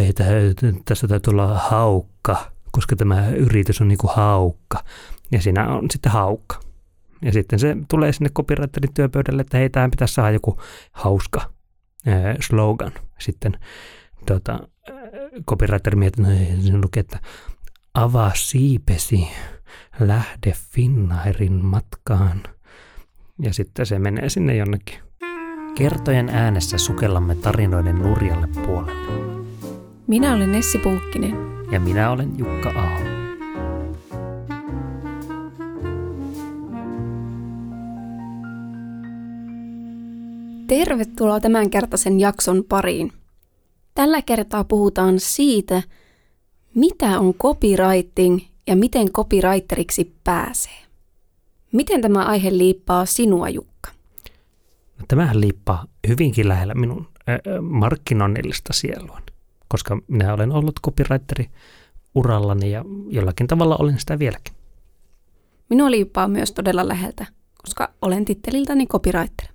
hei, tässä täytyy olla haukka, koska tämä yritys on niin kuin haukka. Ja siinä on sitten haukka. Ja sitten se tulee sinne copywriterin työpöydälle, että hei, tähän pitäisi saada joku hauska ää, slogan. Sitten tota, copywriter mietin, että siinä lukee, että avaa siipesi, lähde Finnairin matkaan. Ja sitten se menee sinne jonnekin. Kertojen äänessä sukellamme tarinoiden nurjalle puolelle. Minä olen Nessi Pulkkinen. Ja minä olen Jukka Aho. Tervetuloa tämänkertaisen jakson pariin. Tällä kertaa puhutaan siitä, mitä on copywriting ja miten copywriteriksi pääsee. Miten tämä aihe liippaa sinua, Jukka? No, tämähän liippaa hyvinkin lähellä minun äh, markkinoinnillista sielua, koska minä olen ollut copywriteri urallani ja jollakin tavalla olen sitä vieläkin. Minua liippaa myös todella läheltä, koska olen titteliltäni copywriter.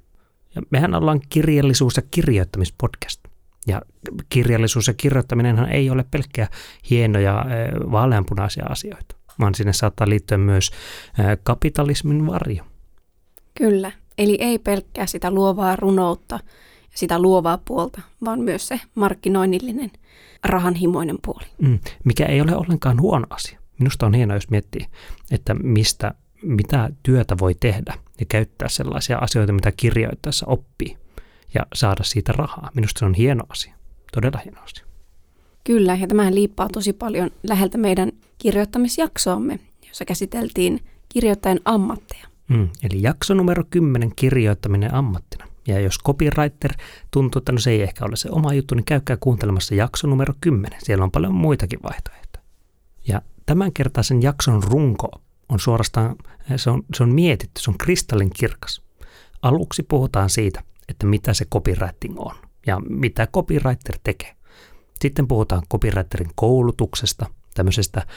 Ja mehän ollaan kirjallisuus- ja kirjoittamispodcast. Ja kirjallisuus ja kirjoittaminen ei ole pelkkää hienoja vaaleanpunaisia asioita, vaan sinne saattaa liittyä myös kapitalismin varjo. Kyllä, eli ei pelkkää sitä luovaa runoutta sitä luovaa puolta, vaan myös se markkinoinnillinen, rahanhimoinen puoli. Mm, mikä ei ole ollenkaan huono asia. Minusta on hienoa, jos miettii, että mistä, mitä työtä voi tehdä ja käyttää sellaisia asioita, mitä kirjoittaessa oppii ja saada siitä rahaa. Minusta se on hieno asia, todella hieno asia. Kyllä, ja tämähän liippaa tosi paljon läheltä meidän kirjoittamisjaksoamme, jossa käsiteltiin kirjoittajan ammatteja. Mm, eli jakso numero 10, kirjoittaminen ammattina. Ja jos copywriter tuntuu, että no se ei ehkä ole se oma juttu, niin käykää kuuntelemassa jakso numero 10. Siellä on paljon muitakin vaihtoehtoja. Ja tämänkertaisen jakson runko on suorastaan, se on, se on mietitty, se on kristallin kirkas. Aluksi puhutaan siitä, että mitä se copywriting on ja mitä copywriter tekee. Sitten puhutaan copywriterin koulutuksesta, tämmöisestä äh,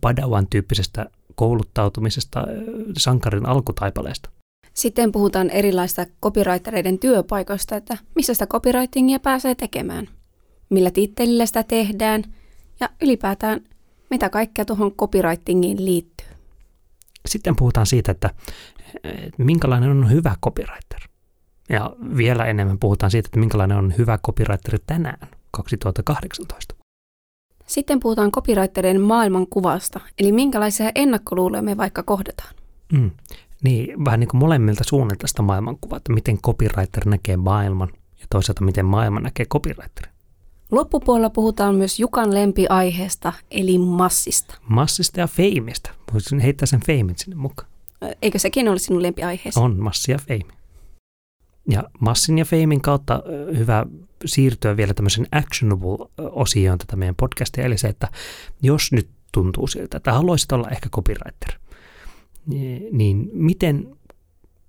padawan tyyppisestä kouluttautumisesta äh, sankarin alkutaipaleesta. Sitten puhutaan erilaista copywritereiden työpaikoista, että missä sitä copywritingia pääsee tekemään, millä tittelillä sitä tehdään ja ylipäätään mitä kaikkea tuohon copywritingiin liittyy. Sitten puhutaan siitä, että minkälainen on hyvä copywriter. Ja vielä enemmän puhutaan siitä, että minkälainen on hyvä copywriter tänään, 2018. Sitten puhutaan copywriterien maailmankuvasta, eli minkälaisia ennakkoluuloja me vaikka kohdataan. Mm. Niin, vähän niin kuin molemmilta suunnilta sitä maailmankuvaa, että miten copywriter näkee maailman ja toisaalta miten maailma näkee copywriterin. Loppupuolella puhutaan myös Jukan lempiaiheesta, eli massista. Massista ja feimistä. Voisin heittää sen feimin sinne mukaan. Eikö sekin ole sinun lempiaiheesi? On, massi ja feimi. Ja massin ja feimin kautta hyvä siirtyä vielä tämmöisen actionable-osioon tätä meidän podcastia, eli se, että jos nyt tuntuu siltä, että haluaisit olla ehkä copywriter, niin miten,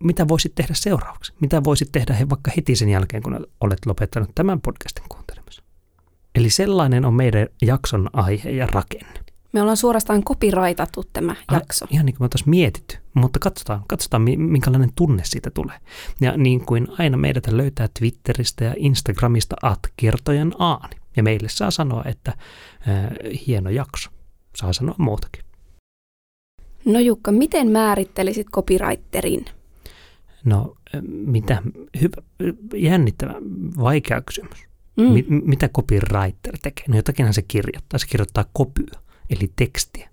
mitä voisit tehdä seuraavaksi? Mitä voisit tehdä he vaikka heti sen jälkeen, kun olet lopettanut tämän podcastin kuuntelemisen? Eli sellainen on meidän jakson aihe ja rakenne. Me ollaan suorastaan kopiraitattu tämä jakso. Ihan niin kuin me oltaisiin mietitty, mutta katsotaan, katsotaan minkälainen tunne siitä tulee. Ja niin kuin aina meidät löytää Twitteristä ja Instagramista at kertojen aani. Ja meille saa sanoa, että äh, hieno jakso. Saa sanoa muutakin. No Jukka, miten määrittelisit copywriterin? No mitä, hyvä, jännittävä, vaikea kysymys. Mm. Mi, mitä copywriter tekee? No jotakinhan se kirjoittaa. Se kirjoittaa kopyä eli tekstiä.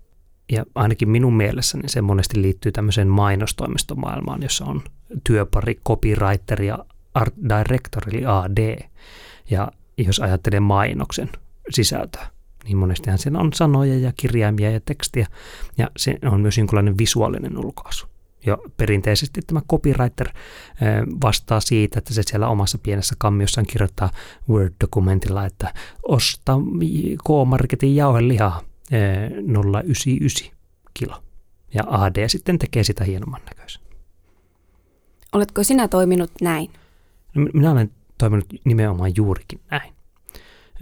Ja ainakin minun mielessäni se monesti liittyy tämmöiseen mainostoimistomaailmaan, jossa on työpari copywriter ja art director eli AD. Ja jos ajattelee mainoksen sisältöä, niin monestihan siellä on sanoja ja kirjaimia ja tekstiä, ja se on myös jonkinlainen visuaalinen ulkoasu. Ja perinteisesti tämä copywriter vastaa siitä, että se siellä omassa pienessä kammiossaan kirjoittaa Word-dokumentilla, että osta K-Marketin jauhelihaa 099 kilo. Ja AD sitten tekee sitä hienomman näköisen. Oletko sinä toiminut näin? No, minä olen toiminut nimenomaan juurikin näin.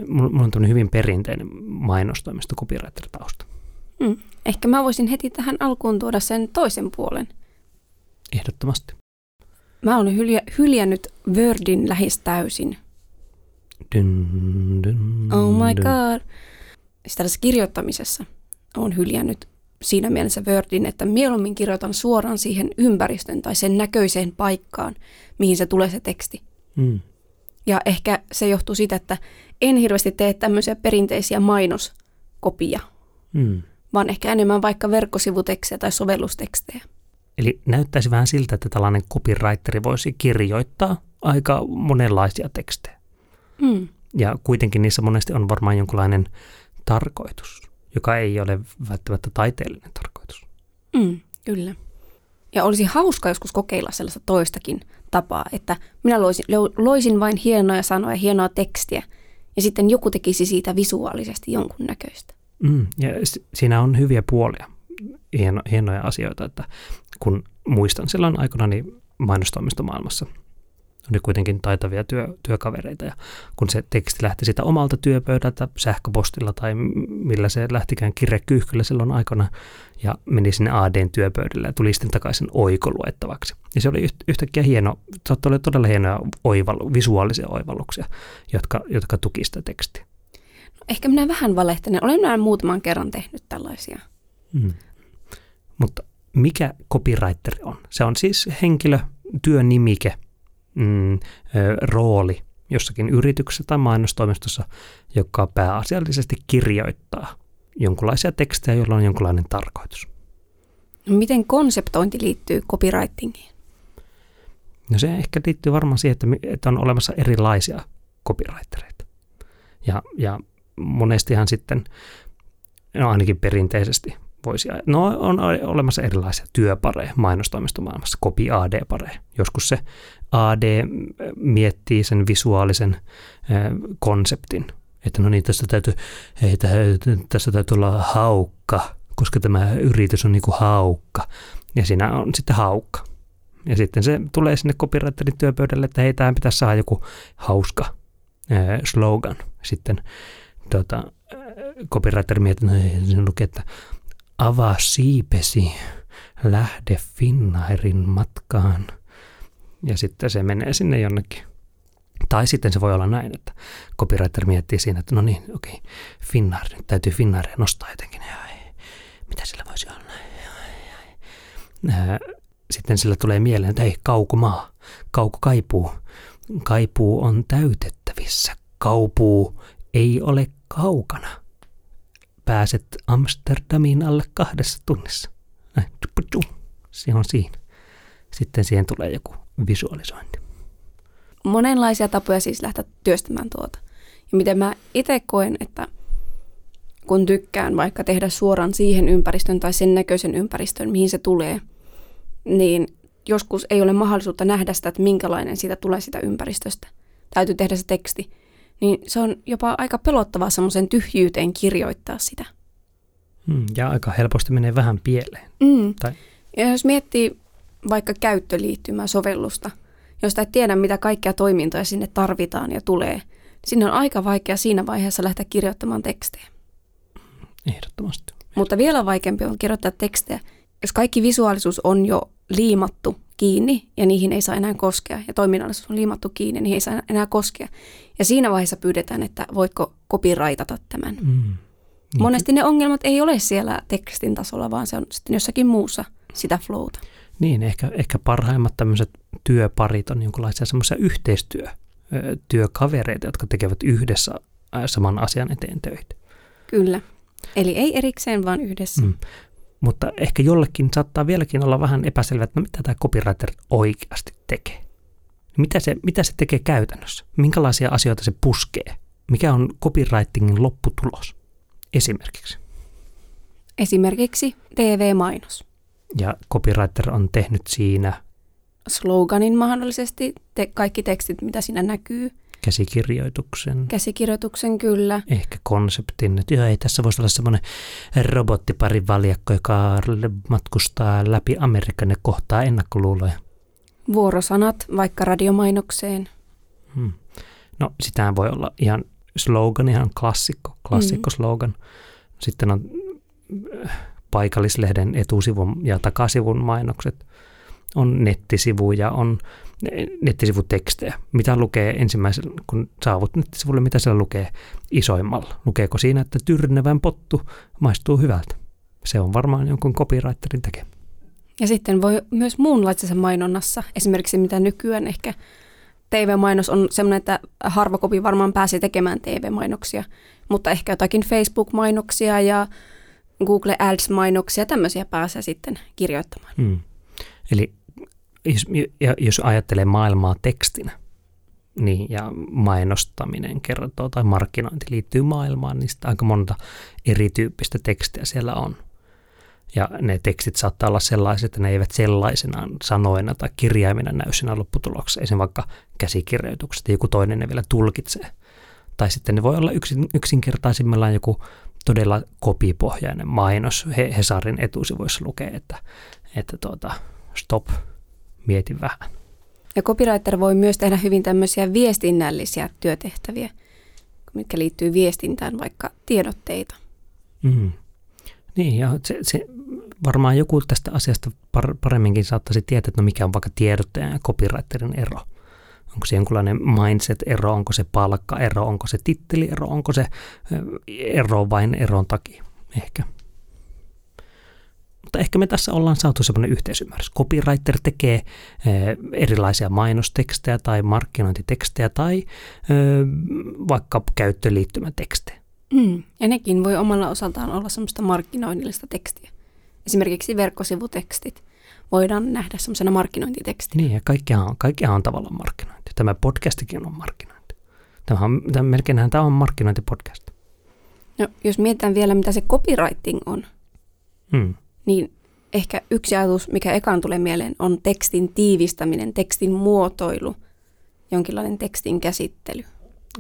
Mulla on hyvin perinteinen mainostoimisto copywriter-tausta. Mm. Ehkä mä voisin heti tähän alkuun tuoda sen toisen puolen. Ehdottomasti. Mä olen hyljä, hyljännyt Wordin lähes täysin. Dun, dun, Oh my dun. god. Siis tällaisessa kirjoittamisessa on hyljännyt siinä mielessä Wordin, että mieluummin kirjoitan suoraan siihen ympäristön tai sen näköiseen paikkaan, mihin se tulee se teksti. Mm. Ja ehkä se johtuu siitä, että en hirveästi tee tämmöisiä perinteisiä mainoskopia, Mm. vaan ehkä enemmän vaikka verkkosivutekstejä tai sovellustekstejä. Eli näyttäisi vähän siltä, että tällainen copywriteri voisi kirjoittaa aika monenlaisia tekstejä. Mm. Ja kuitenkin niissä monesti on varmaan jonkinlainen tarkoitus, joka ei ole välttämättä taiteellinen tarkoitus. Mm, kyllä. Ja olisi hauska joskus kokeilla sellaista toistakin tapaa, että minä loisin, lo- loisin vain hienoja sanoja, hienoa tekstiä, ja sitten joku tekisi siitä visuaalisesti jonkun näköistä. Mm. Ja siinä on hyviä puolia, hieno, hienoja asioita, että kun muistan silloin aikana niin mainostoimistomaailmassa oli kuitenkin taitavia työ, työkavereita ja kun se teksti lähti sitä omalta työpöydältä sähköpostilla tai millä se lähtikään kirjekyyhkyllä silloin aikana ja meni sinne ADn työpöydälle ja tuli sitten takaisin oikoluettavaksi. Ja se oli yht, yhtäkkiä hieno, saattoi olla todella hienoja oivallu, visuaalisia oivalluksia, jotka, jotka tuki sitä tekstiä. Ehkä minä vähän valehtelen. Olen minä muutaman kerran tehnyt tällaisia. Mm. Mutta mikä copywriter on? Se on siis henkilö, työnimike, mm, rooli jossakin yrityksessä tai mainostoimistossa, joka pääasiallisesti kirjoittaa jonkinlaisia tekstejä, joilla on jonkinlainen tarkoitus. No, miten konseptointi liittyy copywritingiin? No se ehkä liittyy varmaan siihen, että on olemassa erilaisia copywritereita. Ja, ja monestihan sitten, no ainakin perinteisesti voisi, no on olemassa erilaisia työpareja mainostoimistomaailmassa, copy AD-pareja. Joskus se AD miettii sen visuaalisen konseptin, että no niin, tässä täytyy, hei, tä- tässä täytyy olla haukka, koska tämä yritys on niin kuin haukka. Ja siinä on sitten haukka. Ja sitten se tulee sinne copywriterin työpöydälle, että hei, tähän pitäisi saada joku hauska slogan. Sitten tota, copywriter miettii, no lukee, että avaa siipesi, lähde Finnairin matkaan. Ja sitten se menee sinne jonnekin. Tai sitten se voi olla näin, että copywriter miettii siinä, että no niin, okei, Finnair, nyt täytyy Finnairia nostaa jotenkin. Ai, mitä sillä voisi olla? Ai, ai. Sitten sillä tulee mieleen, että ei, kaukomaa, kauko kaipuu. Kaipuu on täytettävissä. Kaupuu ei ole kaukana. Pääset Amsterdamiin alle kahdessa tunnissa. Näin. Se on siinä. Sitten siihen tulee joku visualisointi. Monenlaisia tapoja siis lähteä työstämään tuota. Ja miten mä itse koen, että kun tykkään vaikka tehdä suoraan siihen ympäristön tai sen näköisen ympäristön, mihin se tulee, niin joskus ei ole mahdollisuutta nähdä sitä, että minkälainen siitä tulee sitä ympäristöstä. Täytyy tehdä se teksti. Niin se on jopa aika pelottavaa semmoisen tyhjyyteen kirjoittaa sitä. Hmm, ja aika helposti menee vähän pieleen. Mm. Tai- Ja jos miettii vaikka käyttöliittymää sovellusta, josta et tiedä, mitä kaikkia toimintoja sinne tarvitaan ja tulee, sinne on aika vaikea siinä vaiheessa lähteä kirjoittamaan tekstejä. Ehdottomasti. Mutta vielä vaikeampi on kirjoittaa tekstejä, jos kaikki visuaalisuus on jo liimattu kiinni ja niihin ei saa enää koskea, ja toiminnallisuus on liimattu kiinni ja niihin ei saa enää koskea. Ja siinä vaiheessa pyydetään, että voitko copyrightata tämän. Mm. Niin, Monesti ne ongelmat ei ole siellä tekstin tasolla, vaan se on sitten jossakin muussa sitä flowta. Niin, ehkä, ehkä parhaimmat tämmöiset työparit on jonkinlaisia semmoisia yhteistyö, ö, työkavereita, jotka tekevät yhdessä saman asian eteen töitä. Kyllä. Eli ei erikseen, vaan yhdessä. Mm. Mutta ehkä jollekin saattaa vieläkin olla vähän epäselvä, että no mitä tämä copywriter oikeasti tekee. Mitä se, mitä se tekee käytännössä? Minkälaisia asioita se puskee? Mikä on copywritingin lopputulos esimerkiksi? Esimerkiksi TV-mainos. Ja copywriter on tehnyt siinä Sloganin mahdollisesti, te- kaikki tekstit, mitä siinä näkyy. käsikirjoituksen, Käsikirjoituksen kyllä. ehkä konseptin, että joo, ei tässä voisi olla semmoinen robottiparin valjakko, joka matkustaa läpi Amerikan ja kohtaa ennakkoluuloja. Vuorosanat vaikka radiomainokseen. Hmm. No, sitähän voi olla ihan slogan, ihan klassikko, klassikko mm. slogan. Sitten on paikallislehden etusivun ja takasivun mainokset. on nettisivuja, on nettisivutekstejä. Mitä lukee ensimmäisen, kun saavut nettisivulle, mitä siellä lukee isoimmalla? Lukeeko siinä, että tyrnevän pottu maistuu hyvältä? Se on varmaan jonkun copywriterin tekemä. Ja sitten voi myös muunlaisessa mainonnassa, esimerkiksi mitä nykyään ehkä TV-mainos on sellainen, että harva kopi varmaan pääsee tekemään TV-mainoksia, mutta ehkä jotakin Facebook-mainoksia ja Google Ads-mainoksia, tämmöisiä pääsee sitten kirjoittamaan. Hmm. Eli jos, jos ajattelee maailmaa tekstinä, niin, ja mainostaminen kertoo tai markkinointi liittyy maailmaan, niin sitä aika monta erityyppistä tekstiä siellä on. Ja ne tekstit saattaa olla sellaiset, että ne eivät sellaisenaan sanoina tai kirjaimina näy siinä lopputuloksessa. Esimerkiksi vaikka käsikirjoitukset joku toinen ne vielä tulkitsee. Tai sitten ne voi olla yksin, yksinkertaisimmillaan joku todella kopipohjainen mainos. He, Hesarin etusivuissa lukee, että, että tuota, stop, mieti vähän. Ja copywriter voi myös tehdä hyvin tämmöisiä viestinnällisiä työtehtäviä, mitkä liittyy viestintään, vaikka tiedotteita. Mm. Niin, ja se, se, varmaan joku tästä asiasta paremminkin saattaisi tietää, että no mikä on vaikka tiedottajan ja copywriterin ero. Onko se jonkunlainen mindset-ero, onko se palkka-ero, onko se titteli-ero, onko se ero vain eron takia, ehkä. Mutta ehkä me tässä ollaan saatu sellainen yhteisymmärrys. Copywriter tekee erilaisia mainostekstejä tai markkinointitekstejä tai vaikka käyttöliittymätekstejä. Mm. Ja nekin voi omalla osaltaan olla semmoista markkinoinnillista tekstiä. Esimerkiksi verkkosivutekstit voidaan nähdä semmoisena markkinointitekstinä. Niin, ja kaikkihan on, kaikkihan on tavallaan markkinointi. Tämä podcastikin on markkinointi. Tämä on, tämä, melkeinhän tämä on markkinointipodcast. No, jos mietitään vielä, mitä se copywriting on, mm. niin ehkä yksi ajatus, mikä ekaan tulee mieleen, on tekstin tiivistäminen, tekstin muotoilu, jonkinlainen tekstin käsittely.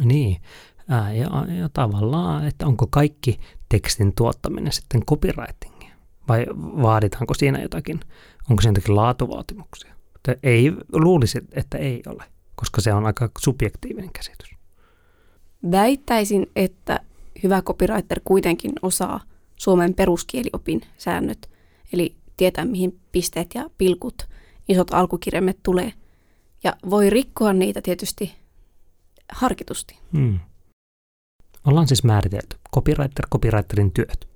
Niin, Ää, ja, ja tavallaan, että onko kaikki tekstin tuottaminen sitten copywritingia vai vaaditaanko siinä jotakin, onko siinä jotakin laatuvaatimuksia? Että ei, luulisi, että ei ole, koska se on aika subjektiivinen käsitys. Väittäisin, että hyvä copywriter kuitenkin osaa Suomen peruskieliopin säännöt, eli tietää mihin pisteet ja pilkut, isot alkukirjaimet tulee, ja voi rikkoa niitä tietysti harkitusti. Hmm. Ollaan siis määritelty copywriter, copywriterin työt.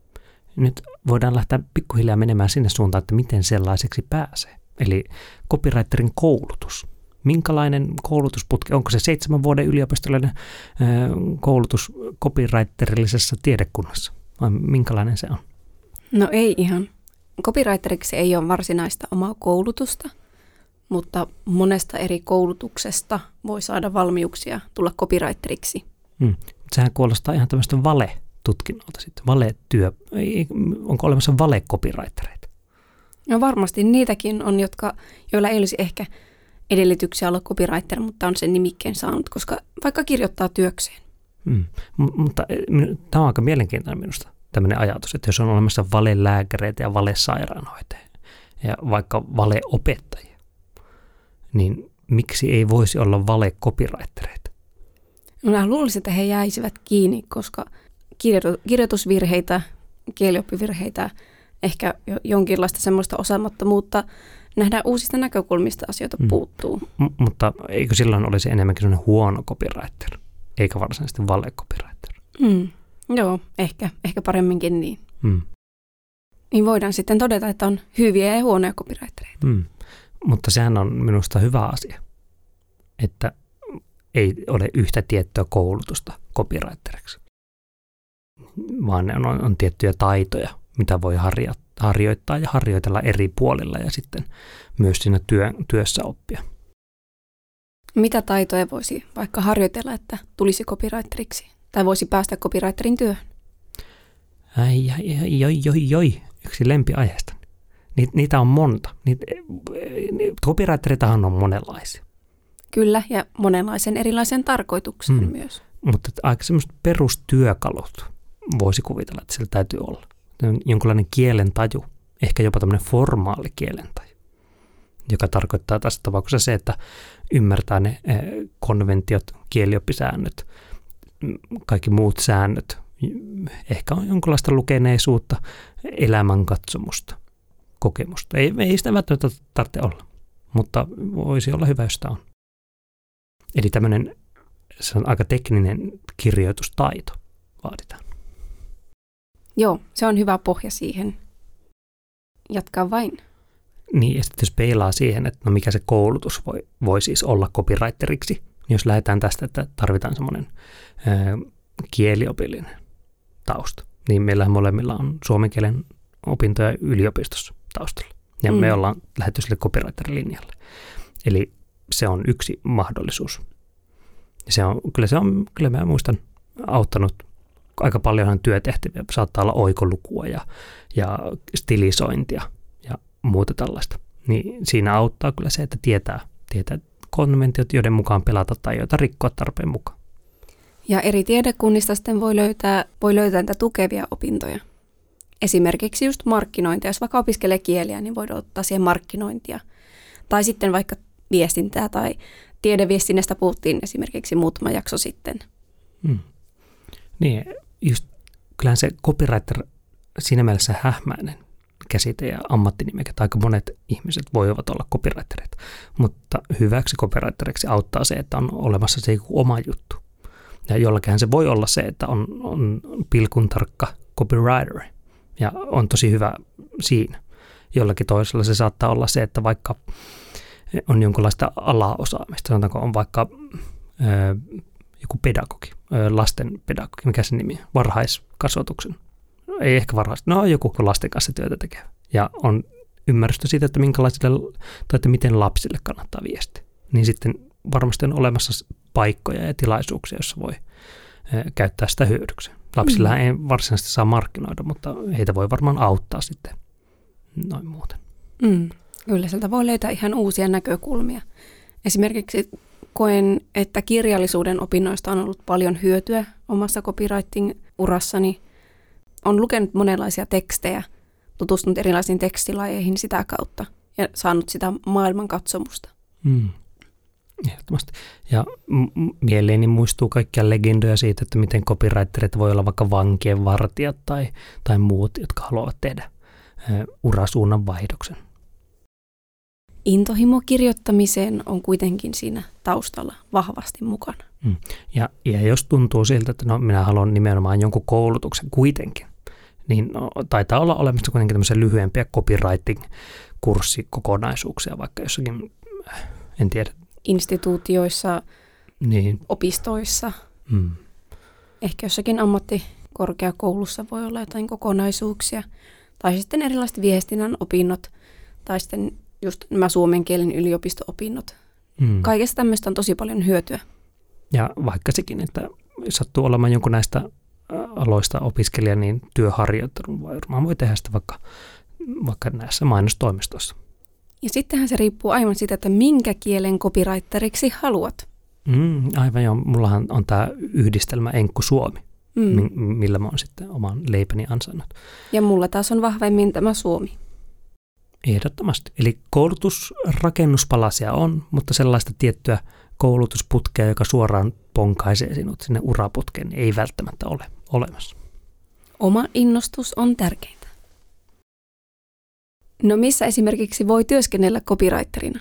Nyt voidaan lähteä pikkuhiljaa menemään sinne suuntaan, että miten sellaiseksi pääsee. Eli copywriterin koulutus. Minkälainen koulutusputki, onko se seitsemän vuoden yliopistollinen koulutus copywriterillisessa tiedekunnassa vai minkälainen se on? No ei ihan. Copywriteriksi ei ole varsinaista omaa koulutusta, mutta monesta eri koulutuksesta voi saada valmiuksia tulla copywriteriksi. Hmm sehän kuulostaa ihan tämmöistä vale-tutkinnolta sitten, vale-työ. Onko olemassa vale-copywritereita? No varmasti niitäkin on, jotka, joilla ei olisi ehkä edellytyksiä olla copywriter, mutta on sen nimikkeen saanut, koska vaikka kirjoittaa työkseen. Mm. M- mutta e, tämä on aika mielenkiintoinen minusta tämmöinen ajatus, että jos on olemassa valelääkäreitä ja valesairaanhoitajia ja vaikka valeopettajia, niin miksi ei voisi olla vale-copywritereita? Minä luulisin, että he jäisivät kiinni, koska kirjoitusvirheitä, kielioppivirheitä, ehkä jonkinlaista semmoista osaamattomuutta nähdään uusista näkökulmista asioita mm. puuttuu. M- mutta eikö silloin olisi enemmänkin sellainen huono copywriter, eikä varsinaisesti vale copywriter? Mm. Joo, ehkä, ehkä paremminkin niin. Mm. Niin voidaan sitten todeta, että on hyviä ja huonoja copywritereita. Mm. Mutta sehän on minusta hyvä asia, että ei ole yhtä tiettyä koulutusta copywriteriksi, vaan on, on tiettyjä taitoja, mitä voi harja, harjoittaa ja harjoitella eri puolilla ja sitten myös siinä työ, työssä oppia. Mitä taitoja voisi vaikka harjoitella, että tulisi copywriteriksi tai voisi päästä copywriterin työhön? Ai, ai, ai, joi, joi, joi, yksi lempiaiheesta. Ni, niitä on monta. Niitä, copywriteritahan on monenlaisia. Kyllä, ja monenlaisen erilaisen tarkoituksen mm. myös. Mutta aika semmoista perustyökalut voisi kuvitella, että sillä täytyy olla. Jonkinlainen kielen taju, ehkä jopa tämmöinen formaali kielen taju, joka tarkoittaa tässä tapauksessa se, että ymmärtää ne eh, konventiot, kielioppisäännöt, kaikki muut säännöt, ehkä on jonkinlaista lukeneisuutta, elämänkatsomusta, kokemusta. Ei, ei sitä välttämättä tarvitse olla. mutta voisi olla hyvä, jos sitä on. Eli tämmöinen se on aika tekninen kirjoitustaito vaaditaan. Joo, se on hyvä pohja siihen. Jatkaa vain. Niin, ja sitten jos peilaa siihen, että no mikä se koulutus voi, voi siis olla copywriteriksi, niin jos lähdetään tästä, että tarvitaan semmoinen kieliopillinen tausta, niin meillä molemmilla on suomen kielen opintoja yliopistossa taustalla. Ja mm. me ollaan lähdetty sille copywriter-linjalle. Eli se on yksi mahdollisuus. Ja se on, kyllä se on, kyllä mä muistan, auttanut aika paljonhan työtehtäviä. Saattaa olla oikolukua ja, ja stilisointia ja muuta tällaista. Niin siinä auttaa kyllä se, että tietää, tietää konventiot, joiden mukaan pelata tai joita rikkoa tarpeen mukaan. Ja eri tiedekunnista sitten voi löytää, voi löytää näitä tukevia opintoja. Esimerkiksi just markkinointia. Jos vaikka opiskelee kieliä, niin voi ottaa siihen markkinointia. Tai sitten vaikka viestintää tai tiedeviestinnästä puhuttiin esimerkiksi muutama jakso sitten. Hmm. Niin, just kyllähän se copywriter siinä mielessä hähmäinen käsite ja ammattinimeke, aika monet ihmiset voivat olla copywriterit, mutta hyväksi copywriteriksi auttaa se, että on olemassa se oma juttu. Ja jollakin se voi olla se, että on, on pilkun tarkka copywriter ja on tosi hyvä siinä. Jollakin toisella se saattaa olla se, että vaikka on jonkinlaista alaosaamista, sanotaanko on vaikka ö, joku pedagogi, lasten pedagogi, mikä se nimi varhaiskasvatuksen, ei ehkä varhais, no joku lasten kanssa työtä tekee ja on ymmärrystä siitä, että minkälaisille tai että miten lapsille kannattaa viestiä. Niin sitten varmasti on olemassa paikkoja ja tilaisuuksia, joissa voi käyttää sitä hyödyksi. Lapsilla mm. ei varsinaisesti saa markkinoida, mutta heitä voi varmaan auttaa sitten noin muuten. Mm. Kyllä, sieltä voi löytää ihan uusia näkökulmia. Esimerkiksi koen, että kirjallisuuden opinnoista on ollut paljon hyötyä omassa copywriting-urassani. On lukenut monenlaisia tekstejä, tutustunut erilaisiin tekstilajeihin sitä kautta ja saanut sitä maailmankatsomusta. Mm. Ehdottomasti. Ja mieleeni muistuu kaikkia legendoja siitä, että miten copywriterit voi olla vaikka vankien vartijat tai, tai muut, jotka haluavat tehdä urasuunnan vaihdoksen. Intohimo kirjoittamiseen on kuitenkin siinä taustalla vahvasti mukana. Mm. Ja, ja jos tuntuu siltä, että no, minä haluan nimenomaan jonkun koulutuksen kuitenkin, niin no, taitaa olla olemassa kuitenkin tämmöisiä lyhyempiä copywriting-kurssikokonaisuuksia, vaikka jossakin, en tiedä. Instituutioissa, niin. opistoissa, mm. ehkä jossakin ammattikorkeakoulussa voi olla jotain kokonaisuuksia, tai sitten erilaiset viestinnän opinnot, tai sitten just nämä suomen kielen yliopisto-opinnot. Mm. Kaikesta tämmöistä on tosi paljon hyötyä. Ja vaikka sekin, että sattuu olemaan jonkun näistä aloista opiskelija, niin työharjoittelu varmaan voi tehdä sitä vaikka, vaikka näissä mainostoimistossa. Ja sittenhän se riippuu aivan siitä, että minkä kielen copywriteriksi haluat. Mm, aivan joo. Mullahan on tämä yhdistelmä Enkku Suomi, mm. millä mä oon sitten oman leipäni ansainnut. Ja mulla taas on vahvemmin tämä Suomi. Ehdottomasti. Eli koulutusrakennuspalasia on, mutta sellaista tiettyä koulutusputkea, joka suoraan ponkaisee sinut sinne uraputkeen, niin ei välttämättä ole olemassa. Oma innostus on tärkeintä. No missä esimerkiksi voi työskennellä copywriterina?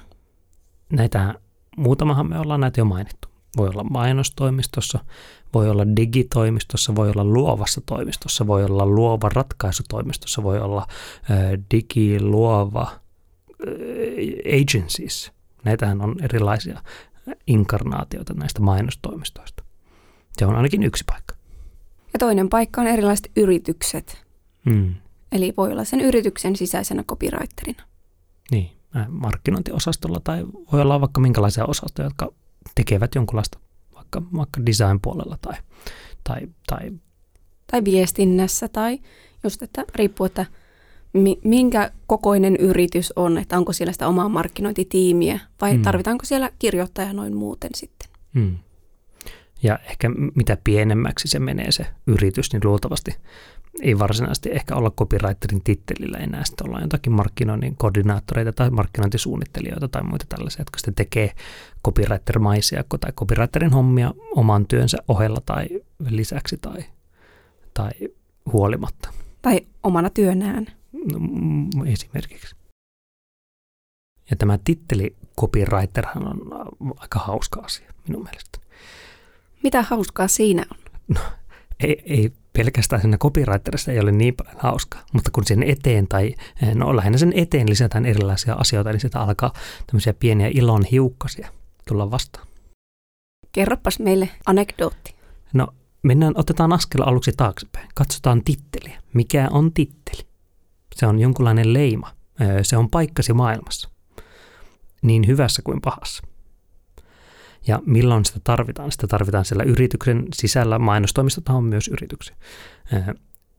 Näitä, muutamahan me ollaan näitä jo mainittu. Voi olla mainostoimistossa, voi olla digitoimistossa, voi olla luovassa toimistossa, voi olla luova ratkaisutoimistossa, voi olla digiluova agencies. Näitähän on erilaisia inkarnaatioita näistä mainostoimistoista. Se on ainakin yksi paikka. Ja toinen paikka on erilaiset yritykset. Hmm. Eli voi olla sen yrityksen sisäisenä copywriterina. Niin, markkinointiosastolla tai voi olla vaikka minkälaisia osastoja, jotka tekevät jonkunlaista vaikka, vaikka design-puolella tai, tai, tai, tai viestinnässä tai just, että riippuu, että minkä kokoinen yritys on, että onko siellä sitä omaa markkinointitiimiä vai mm. tarvitaanko siellä kirjoittaja noin muuten sitten. Mm. Ja ehkä mitä pienemmäksi se menee se yritys, niin luultavasti ei varsinaisesti ehkä olla copywriterin tittelillä enää, sitten ollaan jotakin markkinoinnin koordinaattoreita tai markkinointisuunnittelijoita tai muita tällaisia, jotka sitten tekee copywriter-maisia tai copywriterin hommia oman työnsä ohella tai lisäksi tai, tai huolimatta. Tai omana työnään. No, esimerkiksi. Ja tämä titteli copywriterhan on aika hauska asia minun mielestä. Mitä hauskaa siinä on? No, ei, ei pelkästään siinä copywriterissa ei ole niin paljon hauskaa, mutta kun sen eteen tai no lähinnä sen eteen lisätään erilaisia asioita, niin sitä alkaa tämmöisiä pieniä ilon hiukkasia tulla vastaan. Kerropas meille anekdootti. No mennään, otetaan askel aluksi taaksepäin. Katsotaan titteliä. Mikä on titteli? Se on jonkunlainen leima. Se on paikkasi maailmassa. Niin hyvässä kuin pahassa. Ja milloin sitä tarvitaan? Sitä tarvitaan siellä yrityksen sisällä. Mainostoimistot on myös yrityksen.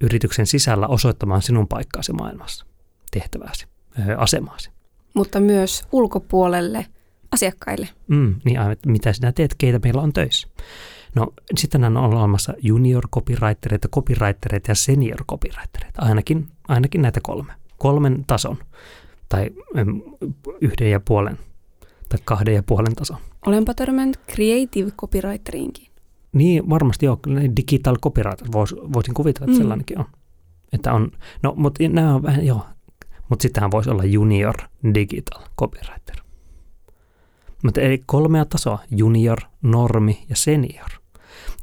Yrityksen sisällä osoittamaan sinun paikkaasi maailmassa, tehtävääsi, asemaasi. Mutta myös ulkopuolelle asiakkaille. Mm, niin mitä sinä teet, keitä meillä on töissä. No sitten on olemassa junior copywritereita, copywritereita ja senior copywritereita, ainakin, ainakin näitä kolme. Kolmen tason tai yhden ja puolen tai kahden ja puolen tason. Olenpa törmännyt creative copywriteriinkin. Niin, varmasti joo. Digital copywriter, vois, voisin kuvitella, että mm. sellainenkin on. Että on, no, mutta nämä on vähän, joo. Mutta sittenhän voisi olla junior digital copywriter. Mutta eli kolmea tasoa, junior, normi ja senior.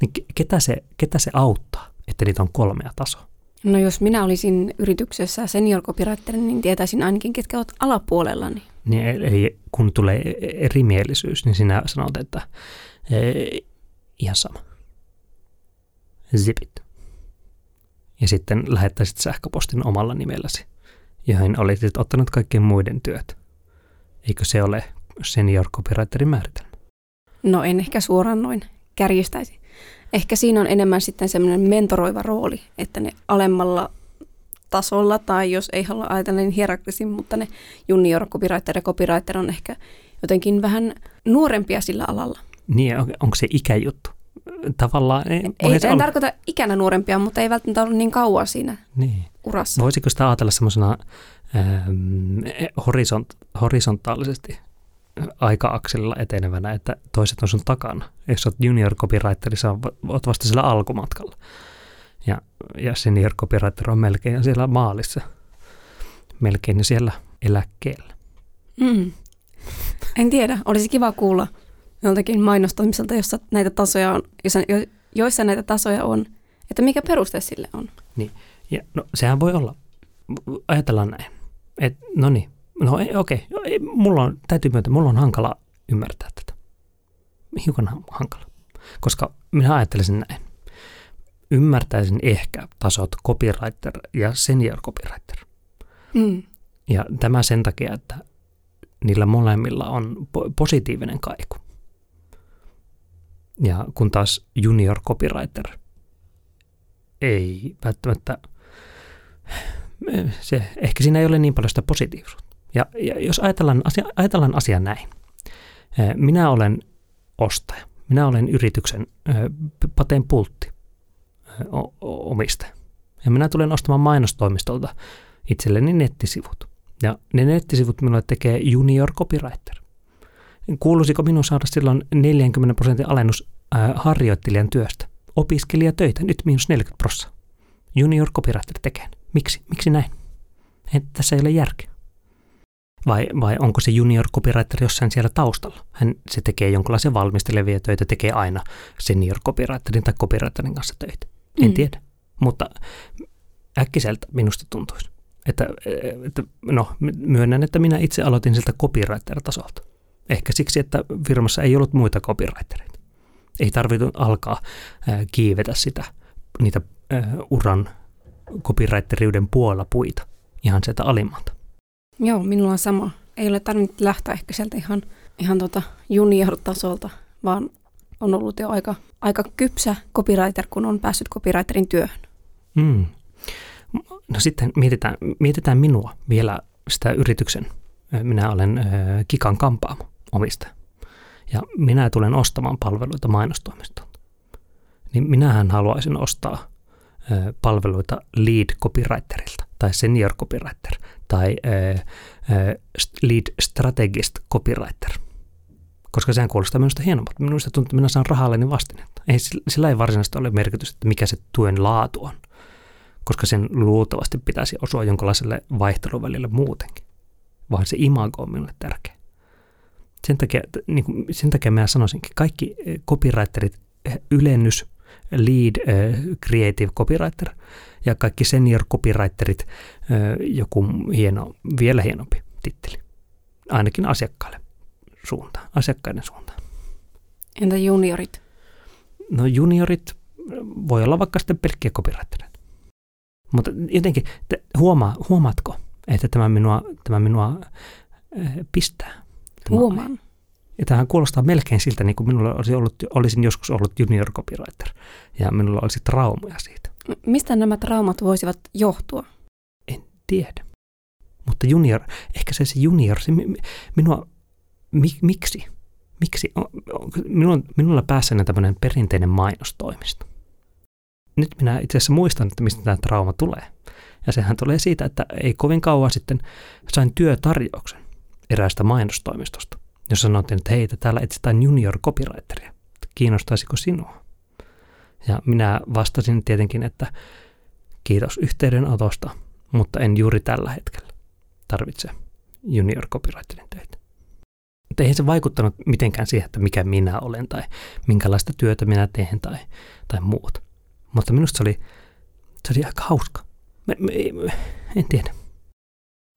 Niin ketä se, ketä se auttaa, että niitä on kolmea tasoa? No jos minä olisin yrityksessä senior copywriter, niin tietäisin ainakin, ketkä ovat alapuolellani. Niin, eli kun tulee erimielisyys, niin sinä sanot, että e, ihan sama. Zipit. Ja sitten lähettäisit sähköpostin omalla nimelläsi, johon olisit ottanut kaikkien muiden työt. Eikö se ole senior copywriterin määritelmä? No en ehkä suoraan noin kärjistäisi. Ehkä siinä on enemmän sitten semmoinen mentoroiva rooli, että ne alemmalla tasolla, tai jos ei halua ajatella niin hierarkisin, mutta ne junior copywriter ja copywriter on ehkä jotenkin vähän nuorempia sillä alalla. Niin, onko se ikäjuttu? Tavallaan... Ei, ei en tarkoita ikänä nuorempia, mutta ei välttämättä ollut niin kauan siinä niin. urassa. Voisiko sitä ajatella semmoisena ähm, horisont, horisontaalisesti aika-akselilla etenevänä, että toiset on sun takana. Jos olet junior copywriter, sä oot vasta sillä alkumatkalla. Ja, ja senior copywriter on melkein siellä maalissa. Melkein siellä eläkkeellä. Mm. En tiedä, olisi kiva kuulla joltakin mainostamiselta, jossa näitä tasoja on, jossa, joissa näitä tasoja on, että mikä peruste sille on. Niin, ja no sehän voi olla. Ajatellaan näin. Et, no niin, No okei, okay. mulla on, täytyy myöntää, mulla on hankala ymmärtää tätä. Hiukan hankala. Koska minä ajattelisin näin. Ymmärtäisin ehkä tasot copywriter ja senior copywriter. Mm. Ja tämä sen takia, että niillä molemmilla on positiivinen kaiku. Ja kun taas junior copywriter ei välttämättä, se, ehkä siinä ei ole niin paljon sitä positiivisuutta. Ja, ja jos ajatellaan asia, ajatellaan asia näin. Minä olen ostaja. Minä olen yrityksen pateen pultti omistaja. Ja minä tulen ostamaan mainostoimistolta itselleni nettisivut. Ja ne nettisivut minulle tekee junior copywriter. Kuuluisiko minun saada silloin 40 prosentin alennus harjoittelijan työstä? Opiskelijatöitä, nyt miinus 40 prosenttia. Junior copywriter tekee. Miksi? Miksi näin? Tässä ei ole järkeä. Vai, vai onko se junior copywriter jossain siellä taustalla? Hän, se tekee jonkinlaisia valmistelevia töitä, tekee aina senior copywriterin tai copywriterin kanssa töitä. En mm. tiedä, mutta äkkiseltä minusta tuntuisi. Että, että, no, myönnän, että minä itse aloitin siltä copywriter-tasolta. Ehkä siksi, että firmassa ei ollut muita copywritereita. Ei tarvittu alkaa äh, kiivetä sitä, niitä äh, uran copywriteriuden puolella puita ihan sieltä alimmalta. Joo, minulla on sama. Ei ole tarvinnut lähteä ehkä sieltä ihan, ihan tota junior-tasolta, vaan on ollut jo aika, aika kypsä copywriter, kun on päässyt copywriterin työhön. Mm. No sitten mietitään, mietitään minua vielä sitä yrityksen. Minä olen äh, Kikan kampaamo omistaja. Ja minä tulen ostamaan palveluita mainostoimistolta. Niin minähän haluaisin ostaa äh, palveluita lead copywriterilta tai senior copywriter tai äh, lead strategist copywriter. Koska sehän kuulostaa minusta hienommalta. Minusta tuntuu, että minä saan rahalleni vastinetta. Ei, sillä ei varsinaisesti ole merkitystä, että mikä se tuen laatu on. Koska sen luultavasti pitäisi osua jonkinlaiselle vaihteluvälille muutenkin. vaan se imago on minulle tärkeä. Sen takia, niin kuin, sen takia mä sanoisinkin, kaikki eh, copywriterit, eh, ylennys, lead uh, creative copywriter ja kaikki senior copywriterit, joku hieno, vielä hienompi titteli. Ainakin asiakkaille suuntaan, asiakkaiden suuntaan. Entä juniorit? No juniorit voi olla vaikka sitten pelkkiä copywritereita. Mutta jotenkin, te, huomaa, huomaatko, että tämä minua, tämä minua äh, pistää? Huomaan. Ja tämähän kuulostaa melkein siltä, niin kuin minulla olisi ollut, olisin joskus ollut junior copywriter, ja minulla olisi traumoja siitä. Mistä nämä traumat voisivat johtua? En tiedä. Mutta junior, ehkä se, se junior, se minua, mi, miksi? Miksi? Minulla, minulla päässä tämmöinen perinteinen mainostoimisto. Nyt minä itse asiassa muistan, että mistä tämä trauma tulee. Ja sehän tulee siitä, että ei kovin kauan sitten sain työtarjouksen eräästä mainostoimistosta, jossa sanottiin, että hei, täällä etsitään junior copywriteria. Kiinnostaisiko sinua? Ja minä vastasin tietenkin, että kiitos yhteydenotosta, mutta en juuri tällä hetkellä tarvitse junior copywriterin töitä. Mutta eihän se vaikuttanut mitenkään siihen, että mikä minä olen tai minkälaista työtä minä teen tai, tai muuta. Mutta minusta se oli, se oli aika hauska. Me, me, en tiedä.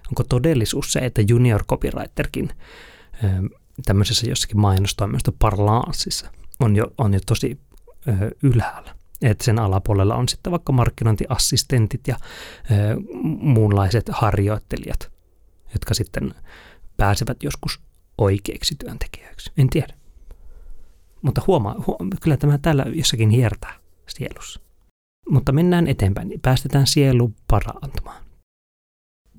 Onko todellisuus se, että junior copywriterkin ö, tämmöisessä jossakin mainostoimistossa parlanssissa on jo, on jo tosi ö, ylhäällä. Että sen alapuolella on sitten vaikka markkinointiassistentit ja ö, muunlaiset harjoittelijat, jotka sitten pääsevät joskus oikeiksi työntekijöiksi. En tiedä. Mutta huomaa, huoma, kyllä tämä täällä jossakin hiertää sielussa. Mutta mennään eteenpäin, niin päästetään sielu parantumaan.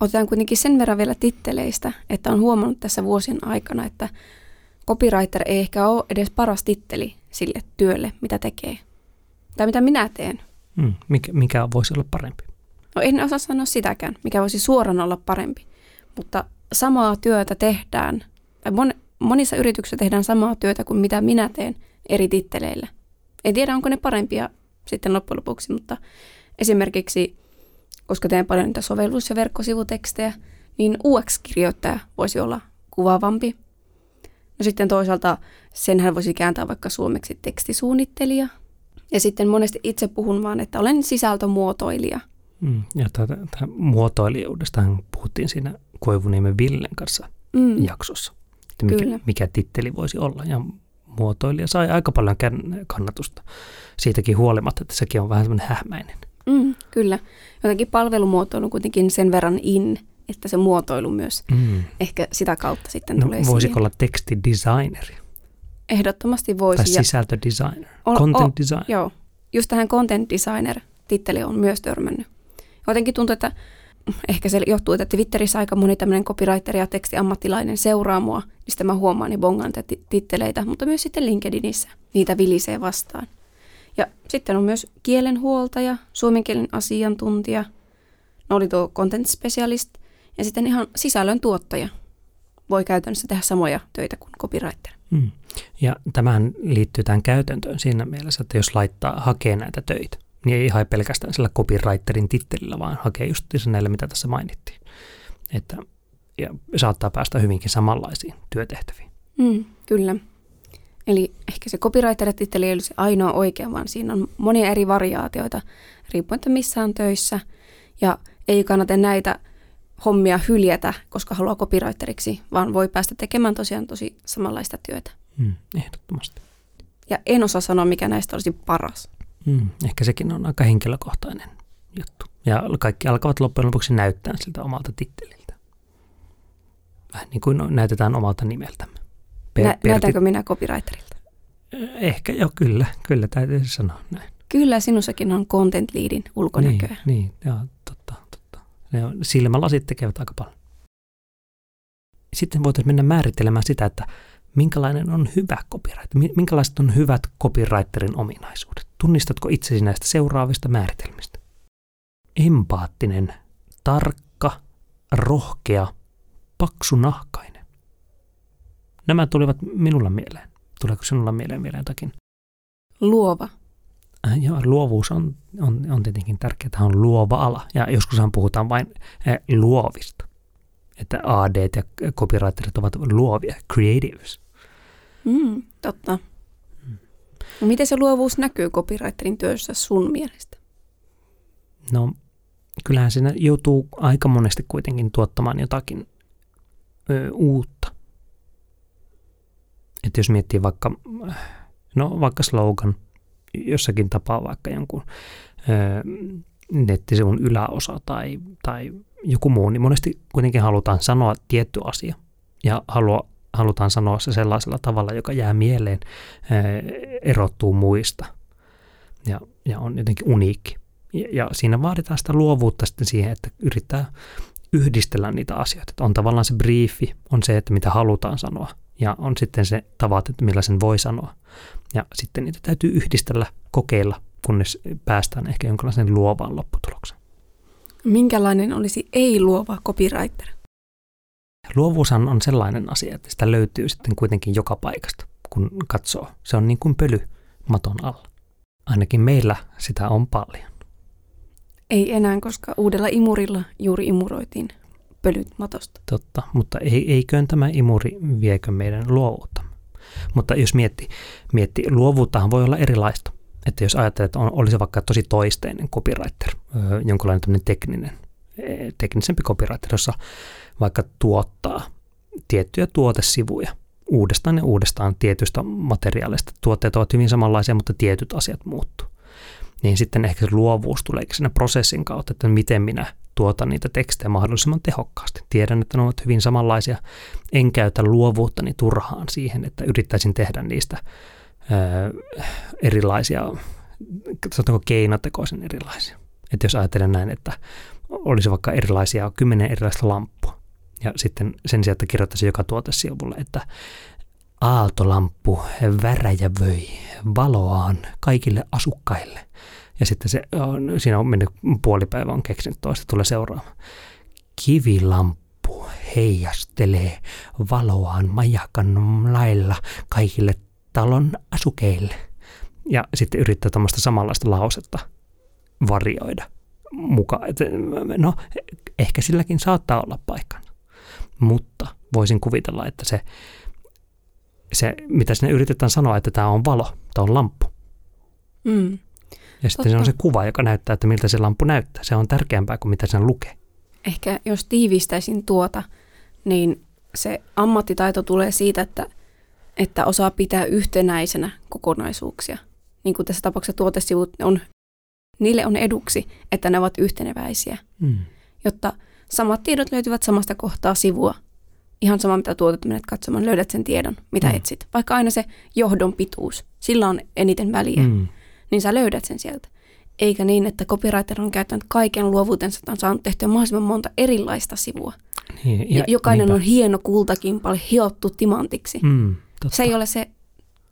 Otetaan kuitenkin sen verran vielä titteleistä, että on huomannut tässä vuosien aikana, että copywriter ei ehkä ole edes paras titteli sille työlle, mitä tekee. Tai mitä minä teen. Hmm, mikä, mikä voisi olla parempi? No en osaa sanoa sitäkään, mikä voisi suoraan olla parempi. Mutta samaa työtä tehdään, tai mon, monissa yrityksissä tehdään samaa työtä kuin mitä minä teen eri titteleillä. En tiedä, onko ne parempia sitten loppujen lopuksi, mutta esimerkiksi, koska teen paljon niitä sovellus- ja verkkosivutekstejä, niin UX-kirjoittaja voisi olla kuvaavampi. No sitten toisaalta senhän voisi kääntää vaikka suomeksi tekstisuunnittelija. Ja sitten monesti itse puhun vaan, että olen sisältömuotoilija. Mm, ja tätä, tätä muotoilijuudesta puhuttiin siinä Koivuniemen Villen kanssa mm. jaksossa. Että mikä, mikä titteli voisi olla. Ja muotoilija sai aika paljon kannatusta siitäkin huolimatta, että sekin on vähän semmoinen hähmäinen. Mm, kyllä. Jotenkin palvelumuotoilu on kuitenkin sen verran in, että se muotoilu myös mm. ehkä sitä kautta sitten no, tulee Voisiko siihen. olla tekstidesigneri? Ehdottomasti voisi. Tai sisältödesigner, content designer. Joo, just tähän content designer titteli on myös törmännyt. Jotenkin tuntuu, että ehkä se johtuu, että Twitterissä aika moni tämmöinen copywriter ja tekstiammattilainen seuraa mua, niin mä huomaan ja bongaan titteleitä, mutta myös sitten LinkedInissä niitä vilisee vastaan. Ja sitten on myös kielenhuoltaja, suomen kielen asiantuntija, no oli tuo content specialist ja sitten ihan sisällön tuottaja. Voi käytännössä tehdä samoja töitä kuin copywriter. Hmm. Ja tämähän liittyy tähän käytäntöön siinä mielessä, että jos laittaa, hakee näitä töitä, niin ei hae pelkästään sillä copywriterin tittelillä, vaan hakee just näillä, mitä tässä mainittiin. Että, ja saattaa päästä hyvinkin samanlaisiin työtehtäviin. Mm, kyllä. Eli ehkä se copywriter-titteli ei ole se ainoa oikea, vaan siinä on monia eri variaatioita, riippuen, että missä on töissä. Ja ei kannata näitä hommia hyljätä, koska haluaa copywriteriksi, vaan voi päästä tekemään tosiaan tosi samanlaista työtä. Mm, ehdottomasti. Ja en osaa sanoa, mikä näistä olisi paras. Mm, ehkä sekin on aika henkilökohtainen juttu. Ja kaikki alkavat loppujen lopuksi näyttää siltä omalta titteliltä. Vähän niin kuin näytetään omalta nimeltämme. Per, Nä, näytänkö minä copywriterilta? Ehkä jo, kyllä. Kyllä täytyy sanoa näin. Kyllä, sinussakin on content leadin ulkonäköä. Niin, niin joo, totta, totta. Ne on, silmälasit tekevät aika paljon. Sitten voitaisiin mennä määrittelemään sitä, että minkälainen on hyvä copywriter, minkälaiset on hyvät copywriterin ominaisuudet. Tunnistatko itsesi näistä seuraavista määritelmistä? Empaattinen, tarkka, rohkea, paksunahkainen. Nämä tulivat minulla mieleen. Tuleeko sinulla mieleen vielä jotakin? Luova. Äh, joo, luovuus on, on, on tietenkin tärkeää. Tämä on luova ala. Ja joskushan puhutaan vain äh, luovista. että AD ja copywriterit ovat luovia, creatives. Mm, totta. No, miten se luovuus näkyy copywriterin työssä sun mielestä? No, kyllähän siinä joutuu aika monesti kuitenkin tuottamaan jotakin ö, uutta. Että jos miettii vaikka, no vaikka slogan, jossakin tapaa vaikka jonkun ö, nettisivun yläosa tai, tai joku muu, niin monesti kuitenkin halutaan sanoa tietty asia ja halua, halutaan sanoa se sellaisella tavalla, joka jää mieleen, erottuu muista ja, ja on jotenkin uniikki. Ja, ja siinä vaaditaan sitä luovuutta sitten siihen, että yrittää yhdistellä niitä asioita. Että on tavallaan se briefi, on se, että mitä halutaan sanoa, ja on sitten se tavat, että millä sen voi sanoa. Ja sitten niitä täytyy yhdistellä, kokeilla, kunnes päästään ehkä jonkinlaisen luovaan lopputulokseen. Minkälainen olisi ei-luova copywriter? Luovuushan on sellainen asia, että sitä löytyy sitten kuitenkin joka paikasta, kun katsoo. Se on niin kuin pöly maton alla. Ainakin meillä sitä on paljon. Ei enää, koska uudella imurilla juuri imuroitiin pölyt matosta. Totta, mutta ei, eiköön tämä imuri viekö meidän luovuutta. Mutta jos mietti, mietti, luovuuttahan voi olla erilaista. Että jos ajattelee, että on, olisi vaikka tosi toisteinen copywriter, jonkinlainen tekninen, e, teknisempi copywriter, jossa vaikka tuottaa tiettyjä tuotesivuja uudestaan ja uudestaan tietystä materiaalista. Tuotteet ovat hyvin samanlaisia, mutta tietyt asiat muuttuu. Niin sitten ehkä se luovuus tuleekin siinä prosessin kautta, että miten minä tuotan niitä tekstejä mahdollisimman tehokkaasti. Tiedän, että ne ovat hyvin samanlaisia. En käytä luovuuttani turhaan siihen, että yrittäisin tehdä niistä erilaisia, sanotaanko keinotekoisen erilaisia. Että jos ajattelen näin, että olisi vaikka erilaisia, kymmenen erilaista lamppua, ja sitten sen sijaan, että kirjoittaisi joka tuotesivulle, että aaltolamppu väräjävöi valoaan kaikille asukkaille. Ja sitten se, siinä on mennyt puoli päivää, on keksinyt toista, tulee seuraava. Kivilamppu heijastelee valoaan majakan lailla kaikille talon asukeille. Ja sitten yrittää tämmöistä samanlaista lausetta varioida mukaan. No, ehkä silläkin saattaa olla paikkansa. Mutta voisin kuvitella, että se, se mitä sinne yritetään sanoa, että tämä on valo, tämä on lamppu. Mm. Ja sitten Totta. se on se kuva, joka näyttää, että miltä se lamppu näyttää. Se on tärkeämpää kuin mitä sen lukee. Ehkä jos tiivistäisin tuota, niin se ammattitaito tulee siitä, että että osaa pitää yhtenäisenä kokonaisuuksia. Niin kuin tässä tapauksessa tuotesivut on, niille on eduksi, että ne ovat yhteneväisiä, mm. jotta samat tiedot löytyvät samasta kohtaa sivua. Ihan sama, mitä tuotet menet katsomaan, löydät sen tiedon, mitä mm. etsit. Vaikka aina se johdon pituus, sillä on eniten väliä, mm. niin sä löydät sen sieltä. Eikä niin, että copywriter on käyttänyt kaiken luovuutensa, että on saanut tehtyä mahdollisimman monta erilaista sivua. Niin, ja, Jokainen niinpä. on hieno kultakimpale, hiottu timantiksi. Mm. Totta. Se ei ole se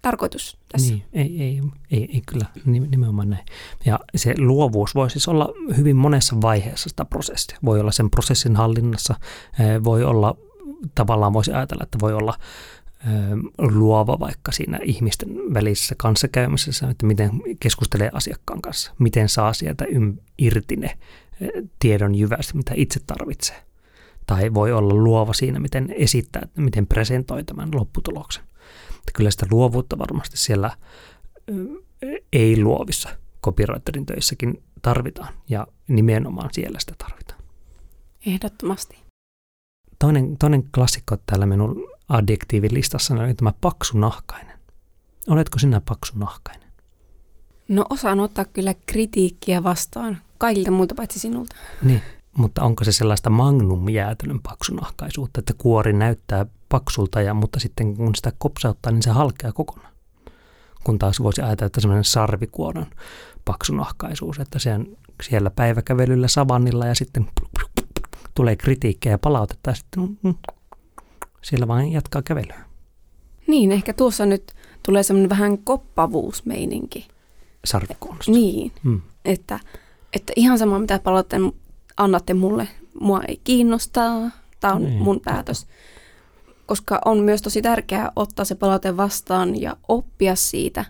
tarkoitus tässä. Niin, ei, ei, ei, ei kyllä nimenomaan näin. Ja se luovuus voi siis olla hyvin monessa vaiheessa sitä prosessia. Voi olla sen prosessin hallinnassa, eh, voi olla, tavallaan voisi ajatella, että voi olla eh, luova vaikka siinä ihmisten välisessä kanssakäymisessä, että miten keskustelee asiakkaan kanssa, miten saa sieltä irti ne eh, tiedon jyvästä, mitä itse tarvitsee. Tai voi olla luova siinä, miten esittää, miten presentoi tämän lopputuloksen. Että kyllä sitä luovuutta varmasti siellä ei-luovissa copywriterin töissäkin tarvitaan ja nimenomaan siellä sitä tarvitaan. Ehdottomasti. Toinen, toinen klassikko täällä minun adjektiivilistassa on tämä paksunahkainen. Oletko sinä paksunahkainen? No osaan ottaa kyllä kritiikkiä vastaan kaikilta muilta paitsi sinulta. Niin, mutta onko se sellaista magnum-jäätelön paksunahkaisuutta, että kuori näyttää paksulta, ja, mutta sitten kun sitä kopsauttaa, niin se halkeaa kokonaan. Kun taas voisi ajatella, että semmoinen sarvikuoron paksunahkaisuus, että se on siellä päiväkävelyllä savannilla ja sitten tulee kritiikkiä ja palautetta ja sitten mm, mm, siellä vain jatkaa kävelyä. Niin, ehkä tuossa nyt tulee semmoinen vähän koppavuusmeininki. Sarvikuonosta. Niin, hmm. että, että ihan sama mitä palautteen annatte mulle, mua ei kiinnostaa, tämä on niin. mun päätös. Koska on myös tosi tärkeää ottaa se palaute vastaan ja oppia siitä,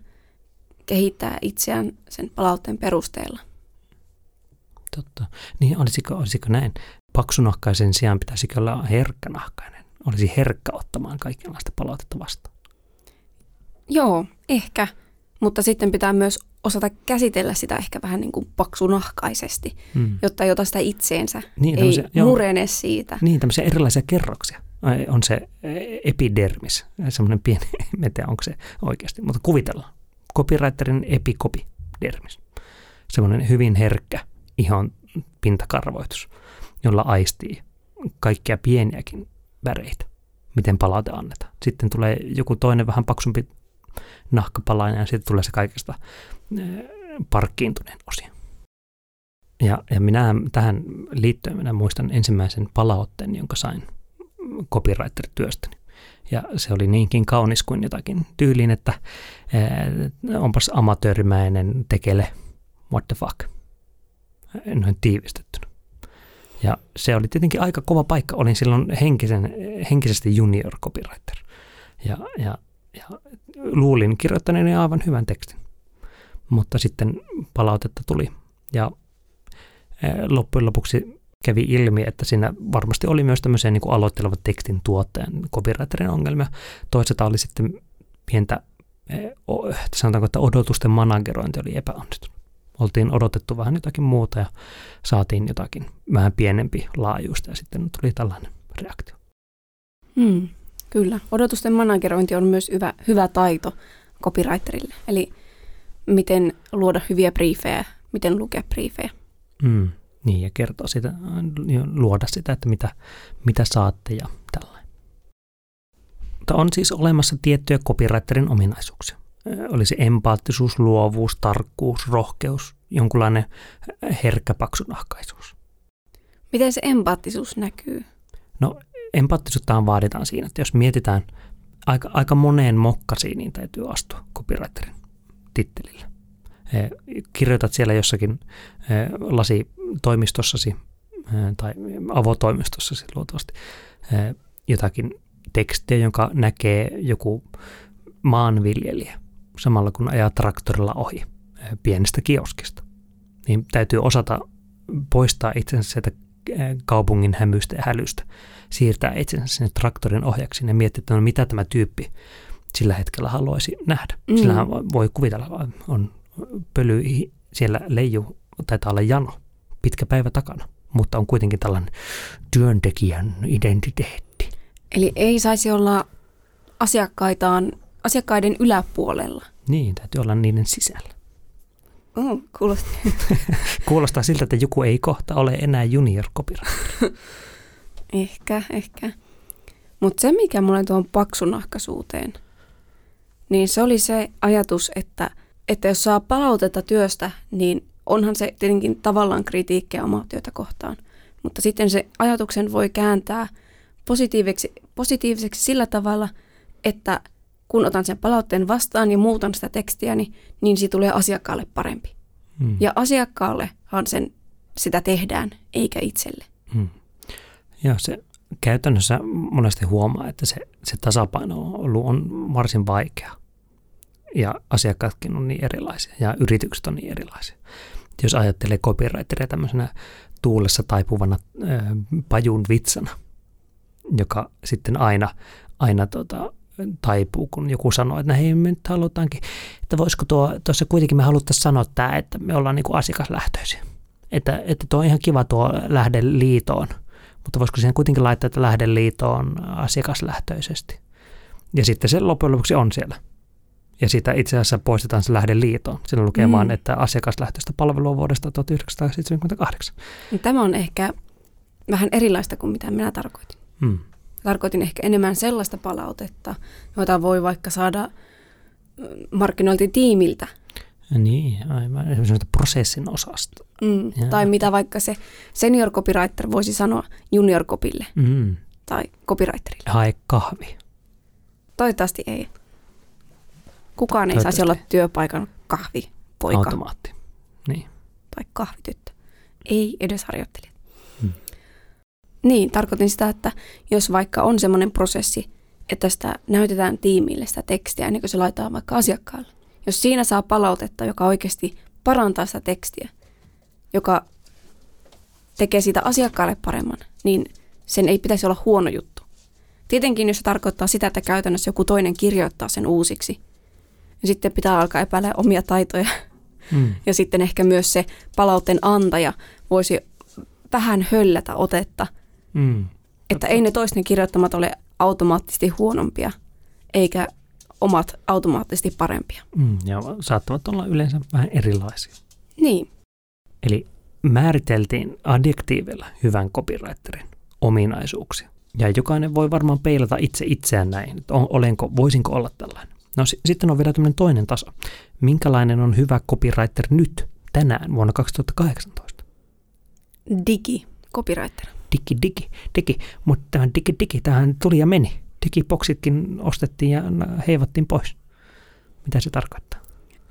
kehittää itseään sen palautteen perusteella. Totta. Niin olisiko, olisiko näin? paksunahkaisen sijaan pitäisikö olla herkkänahkainen? Olisi herkkä ottamaan kaikenlaista palautetta vastaan. Joo, ehkä. Mutta sitten pitää myös osata käsitellä sitä ehkä vähän niin kuin paksunahkaisesti, hmm. jotta ei ota sitä itseensä, niin, ei murene siitä. Niin, tämmöisiä erilaisia kerroksia. On se epidermis, semmoinen pieni, en tiedä onko se oikeasti, mutta kuvitellaan. Copywriterin epikopidermis. Semmoinen hyvin herkkä ihon pintakarvoitus, jolla aistii kaikkia pieniäkin väreitä, miten palaute annetaan. Sitten tulee joku toinen vähän paksumpi nahkapalainen ja sitten tulee se kaikesta parkkiintuneen osia. Ja, ja minä tähän liittyen minä muistan ensimmäisen palautteen, jonka sain copywriter-työstäni. Ja se oli niinkin kaunis kuin jotakin tyyliin, että äh, onpas amatöörimäinen tekele, what the fuck, noin tiivistettynä. Ja se oli tietenkin aika kova paikka. Olin silloin henkisen, henkisesti junior copywriter. Ja, ja, ja luulin kirjoittaneeni aivan hyvän tekstin. Mutta sitten palautetta tuli. Ja loppujen lopuksi kävi ilmi, että siinä varmasti oli myös tämmöisiä niin aloittelevan tekstin tuottajan copywriterin ongelmia. Toisaalta oli sitten pientä, sanotaanko, että odotusten managerointi oli epäonnistunut. Oltiin odotettu vähän jotakin muuta ja saatiin jotakin vähän pienempi laajuista ja sitten tuli tällainen reaktio. Hmm, kyllä. Odotusten managerointi on myös hyvä, hyvä taito copywriterille. Eli miten luoda hyviä briefejä, miten lukea briefejä. Hmm. Niin, ja kertoa sitä, luoda sitä, että mitä, mitä saatte ja tällainen. Mutta on siis olemassa tiettyjä copywriterin ominaisuuksia. Olisi empaattisuus, luovuus, tarkkuus, rohkeus, jonkunlainen herkkä paksunahkaisuus. Miten se empaattisuus näkyy? No empaattisuutta vaaditaan siinä, että jos mietitään, aika, aika moneen mokkasiin niin täytyy astua copywriterin tittelillä. Kirjoitat siellä jossakin lasitoimistossasi tai avotoimistossasi luultavasti jotakin tekstiä, jonka näkee joku maanviljelijä samalla kun ajaa traktorilla ohi pienestä kioskista. Niin täytyy osata poistaa itsensä sieltä kaupungin hämystä ja hälystä, siirtää itsensä sinne traktorin ohjaksi ja miettiä, että no mitä tämä tyyppi sillä hetkellä haluaisi nähdä. Mm. Sillähän voi kuvitella, on pöly siellä leiju, taitaa olla jano, pitkä päivä takana, mutta on kuitenkin tällainen työntekijän identiteetti. Eli ei saisi olla asiakkaitaan, asiakkaiden yläpuolella. Niin, täytyy olla niiden sisällä. Oh, kuulostaa. kuulostaa siltä, että joku ei kohta ole enää junior ehkä, ehkä. Mutta se, mikä mulle tuon paksunahkaisuuteen, niin se oli se ajatus, että, että jos saa palautetta työstä, niin onhan se tietenkin tavallaan kritiikkiä omaa työtä kohtaan. Mutta sitten se ajatuksen voi kääntää positiiviseksi, positiiviseksi sillä tavalla, että kun otan sen palautteen vastaan ja muutan sitä tekstiä, niin, niin siitä tulee asiakkaalle parempi. Hmm. Ja asiakkaallehan sen, sitä tehdään, eikä itselle. Hmm. Joo, se käytännössä monesti huomaa, että se, se tasapaino on ollut on varsin vaikea. Ja asiakkaatkin on niin erilaisia ja yritykset on niin erilaisia. Jos ajattelee copywriteria tämmöisenä tuulessa taipuvana äh, pajun vitsana, joka sitten aina, aina tota, taipuu, kun joku sanoo, että hei me nyt halutaankin, että voisiko tuo, tuossa kuitenkin me haluttaisiin sanoa tämä, että me ollaan niin kuin asiakaslähtöisiä. Että, että tuo on ihan kiva tuo lähde liitoon, mutta voisiko siihen kuitenkin laittaa, että lähde liitoon asiakaslähtöisesti. Ja sitten se loppujen lopuksi on siellä. Ja siitä itse asiassa poistetaan se lähde liitoon. Siinä lukee mm. vaan, että asiakaslähtöistä palvelua vuodesta 1978. Tämä on ehkä vähän erilaista kuin mitä minä tarkoitin. Mm. Tarkoitin ehkä enemmän sellaista palautetta, jota voi vaikka saada markkinointitiimiltä. Niin, aivan. Esimerkiksi prosessin osasta. Mm, tai mitä vaikka se senior copywriter voisi sanoa junior copille mm. tai copywriterille. Hae kahvi. Toivottavasti ei. Kukaan ei saisi olla työpaikan kahvi poika. Automaatti. Niin. Tai kahvityttö. Ei edes harjoittelijat. Hmm. Niin, tarkoitin sitä, että jos vaikka on semmoinen prosessi, että sitä näytetään tiimille sitä tekstiä ennen kuin se laitetaan vaikka asiakkaalle. Jos siinä saa palautetta, joka oikeasti parantaa sitä tekstiä, joka tekee siitä asiakkaalle paremman, niin sen ei pitäisi olla huono juttu. Tietenkin, jos se tarkoittaa sitä, että käytännössä joku toinen kirjoittaa sen uusiksi, niin sitten pitää alkaa epäillä omia taitoja. Mm. Ja sitten ehkä myös se palautteen antaja voisi vähän höllätä otetta. Mm. Että ei ne toisten kirjoittamat ole automaattisesti huonompia, eikä omat automaattisesti parempia. Mm, ja saattavat olla yleensä vähän erilaisia. Niin. Eli määriteltiin adjektiivilla hyvän copywriterin ominaisuuksia. Ja jokainen voi varmaan peilata itse itseään näin, että olenko, voisinko olla tällainen. No s- sitten on vielä tämmöinen toinen taso. Minkälainen on hyvä copywriter nyt, tänään, vuonna 2018? Digi, copywriter. Digi, digi, digi. Mutta tämä digi, digi, tähän tuli ja meni. Digiboksitkin ostettiin ja heivattiin pois. Mitä se tarkoittaa?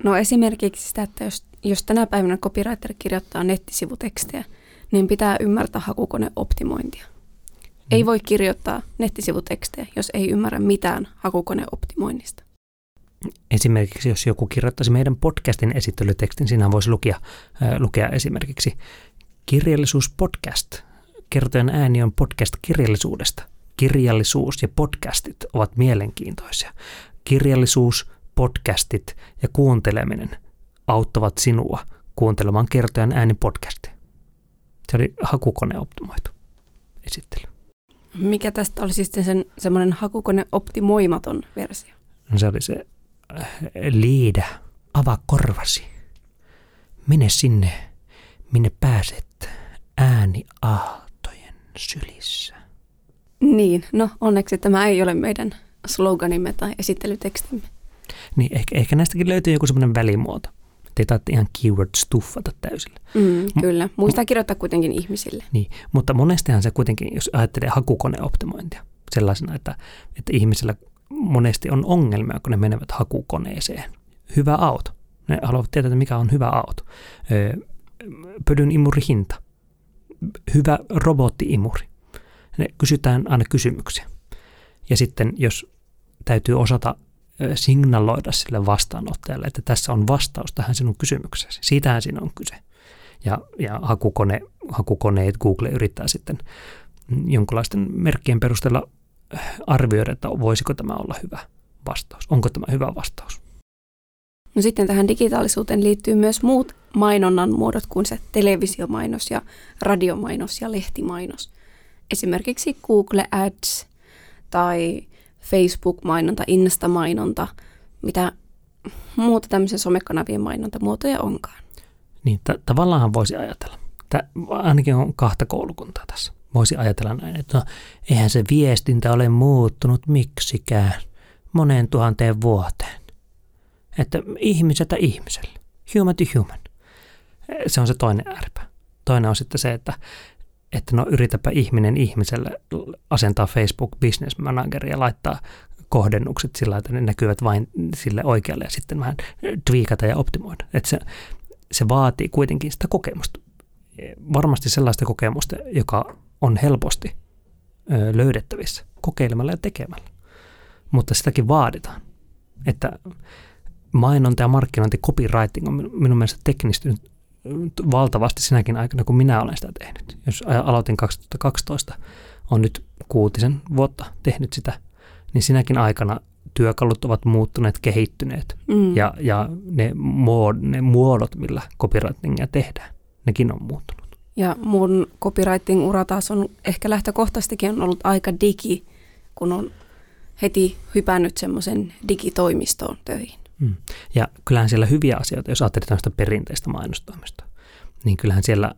No esimerkiksi sitä, että jos, jos tänä päivänä copywriter kirjoittaa nettisivutekstejä, niin pitää ymmärtää hakukoneoptimointia. Mm. Ei voi kirjoittaa nettisivutekstejä, jos ei ymmärrä mitään hakukoneoptimoinnista. Esimerkiksi jos joku kirjoittaisi meidän podcastin esittelytekstin, siinä voisi lukea, äh, lukea esimerkiksi kirjallisuuspodcast. Kertojen ääni on podcast kirjallisuudesta. Kirjallisuus ja podcastit ovat mielenkiintoisia. Kirjallisuus, podcastit ja kuunteleminen auttavat sinua kuuntelemaan kertojan ääni podcastia. Se oli hakukoneoptimoitu esittely. Mikä tästä oli sitten sen semmoinen hakukone optimoimaton versio? No se oli se liidä, avaa korvasi. Mene sinne, minne pääset ääni aaltojen sylissä. Niin, no onneksi tämä ei ole meidän sloganimme tai esittelytekstimme. Niin ehkä, ehkä näistäkin löytyy joku semmoinen välimuoto. Te tarvitse ihan keyword stuffata täysillä. Mm, kyllä, muistaa kirjoittaa kuitenkin ihmisille. Niin, mutta monestihan se kuitenkin, jos ajattelee hakukoneoptimointia, sellaisena, että, että ihmisellä monesti on ongelmia, kun ne menevät hakukoneeseen. Hyvä auto. Ne haluavat tietää, että mikä on hyvä auto. Pödyn imuri hinta. Hyvä robotti-imuri. Ne kysytään aina kysymyksiä. Ja sitten jos täytyy osata signaloida sille vastaanottajalle, että tässä on vastaus tähän sinun kysymykseesi. Siitähän siinä on kyse. Ja, ja hakukone, hakukoneet, Google yrittää sitten jonkinlaisten merkkien perusteella arvioida, että voisiko tämä olla hyvä vastaus. Onko tämä hyvä vastaus? No sitten tähän digitaalisuuteen liittyy myös muut mainonnan muodot kuin se televisiomainos ja radiomainos ja lehtimainos. Esimerkiksi Google Ads tai Facebook-mainonta, Insta-mainonta, mitä muuta tämmöisen somekanavien mainontamuotoja onkaan. Niin, t- tavallaan voisi ajatella. Tää, ainakin on kahta koulukuntaa tässä. Voisi ajatella näin, että no, eihän se viestintä ole muuttunut miksikään moneen tuhanteen vuoteen. Että ihmiseltä ihmiselle, human to human. Se on se toinen ääripää. Toinen on sitten se, että, että no yritäpä ihminen ihmiselle asentaa Facebook Business Manager ja laittaa kohdennukset sillä, että ne näkyvät vain sille oikealle ja sitten vähän twiikata ja optimoida. Että se, se vaatii kuitenkin sitä kokemusta. Varmasti sellaista kokemusta, joka on helposti löydettävissä kokeilemalla ja tekemällä. Mutta sitäkin vaaditaan. Että mainonta ja markkinointi, copywriting on minun mielestä teknistynyt valtavasti sinäkin aikana, kun minä olen sitä tehnyt. Jos aloitin 2012, on nyt kuutisen vuotta tehnyt sitä, niin sinäkin aikana työkalut ovat muuttuneet, kehittyneet mm. ja, ja ne, muod, ne muodot, millä copywritingia tehdään, nekin on muuttunut. Ja mun copywriting-ura taas on ehkä lähtökohtaisestikin on ollut aika digi, kun on heti hypännyt semmoisen digitoimistoon töihin. Mm. Ja kyllähän siellä hyviä asioita, jos ajattelee tämmöistä perinteistä mainostoimista, niin kyllähän siellä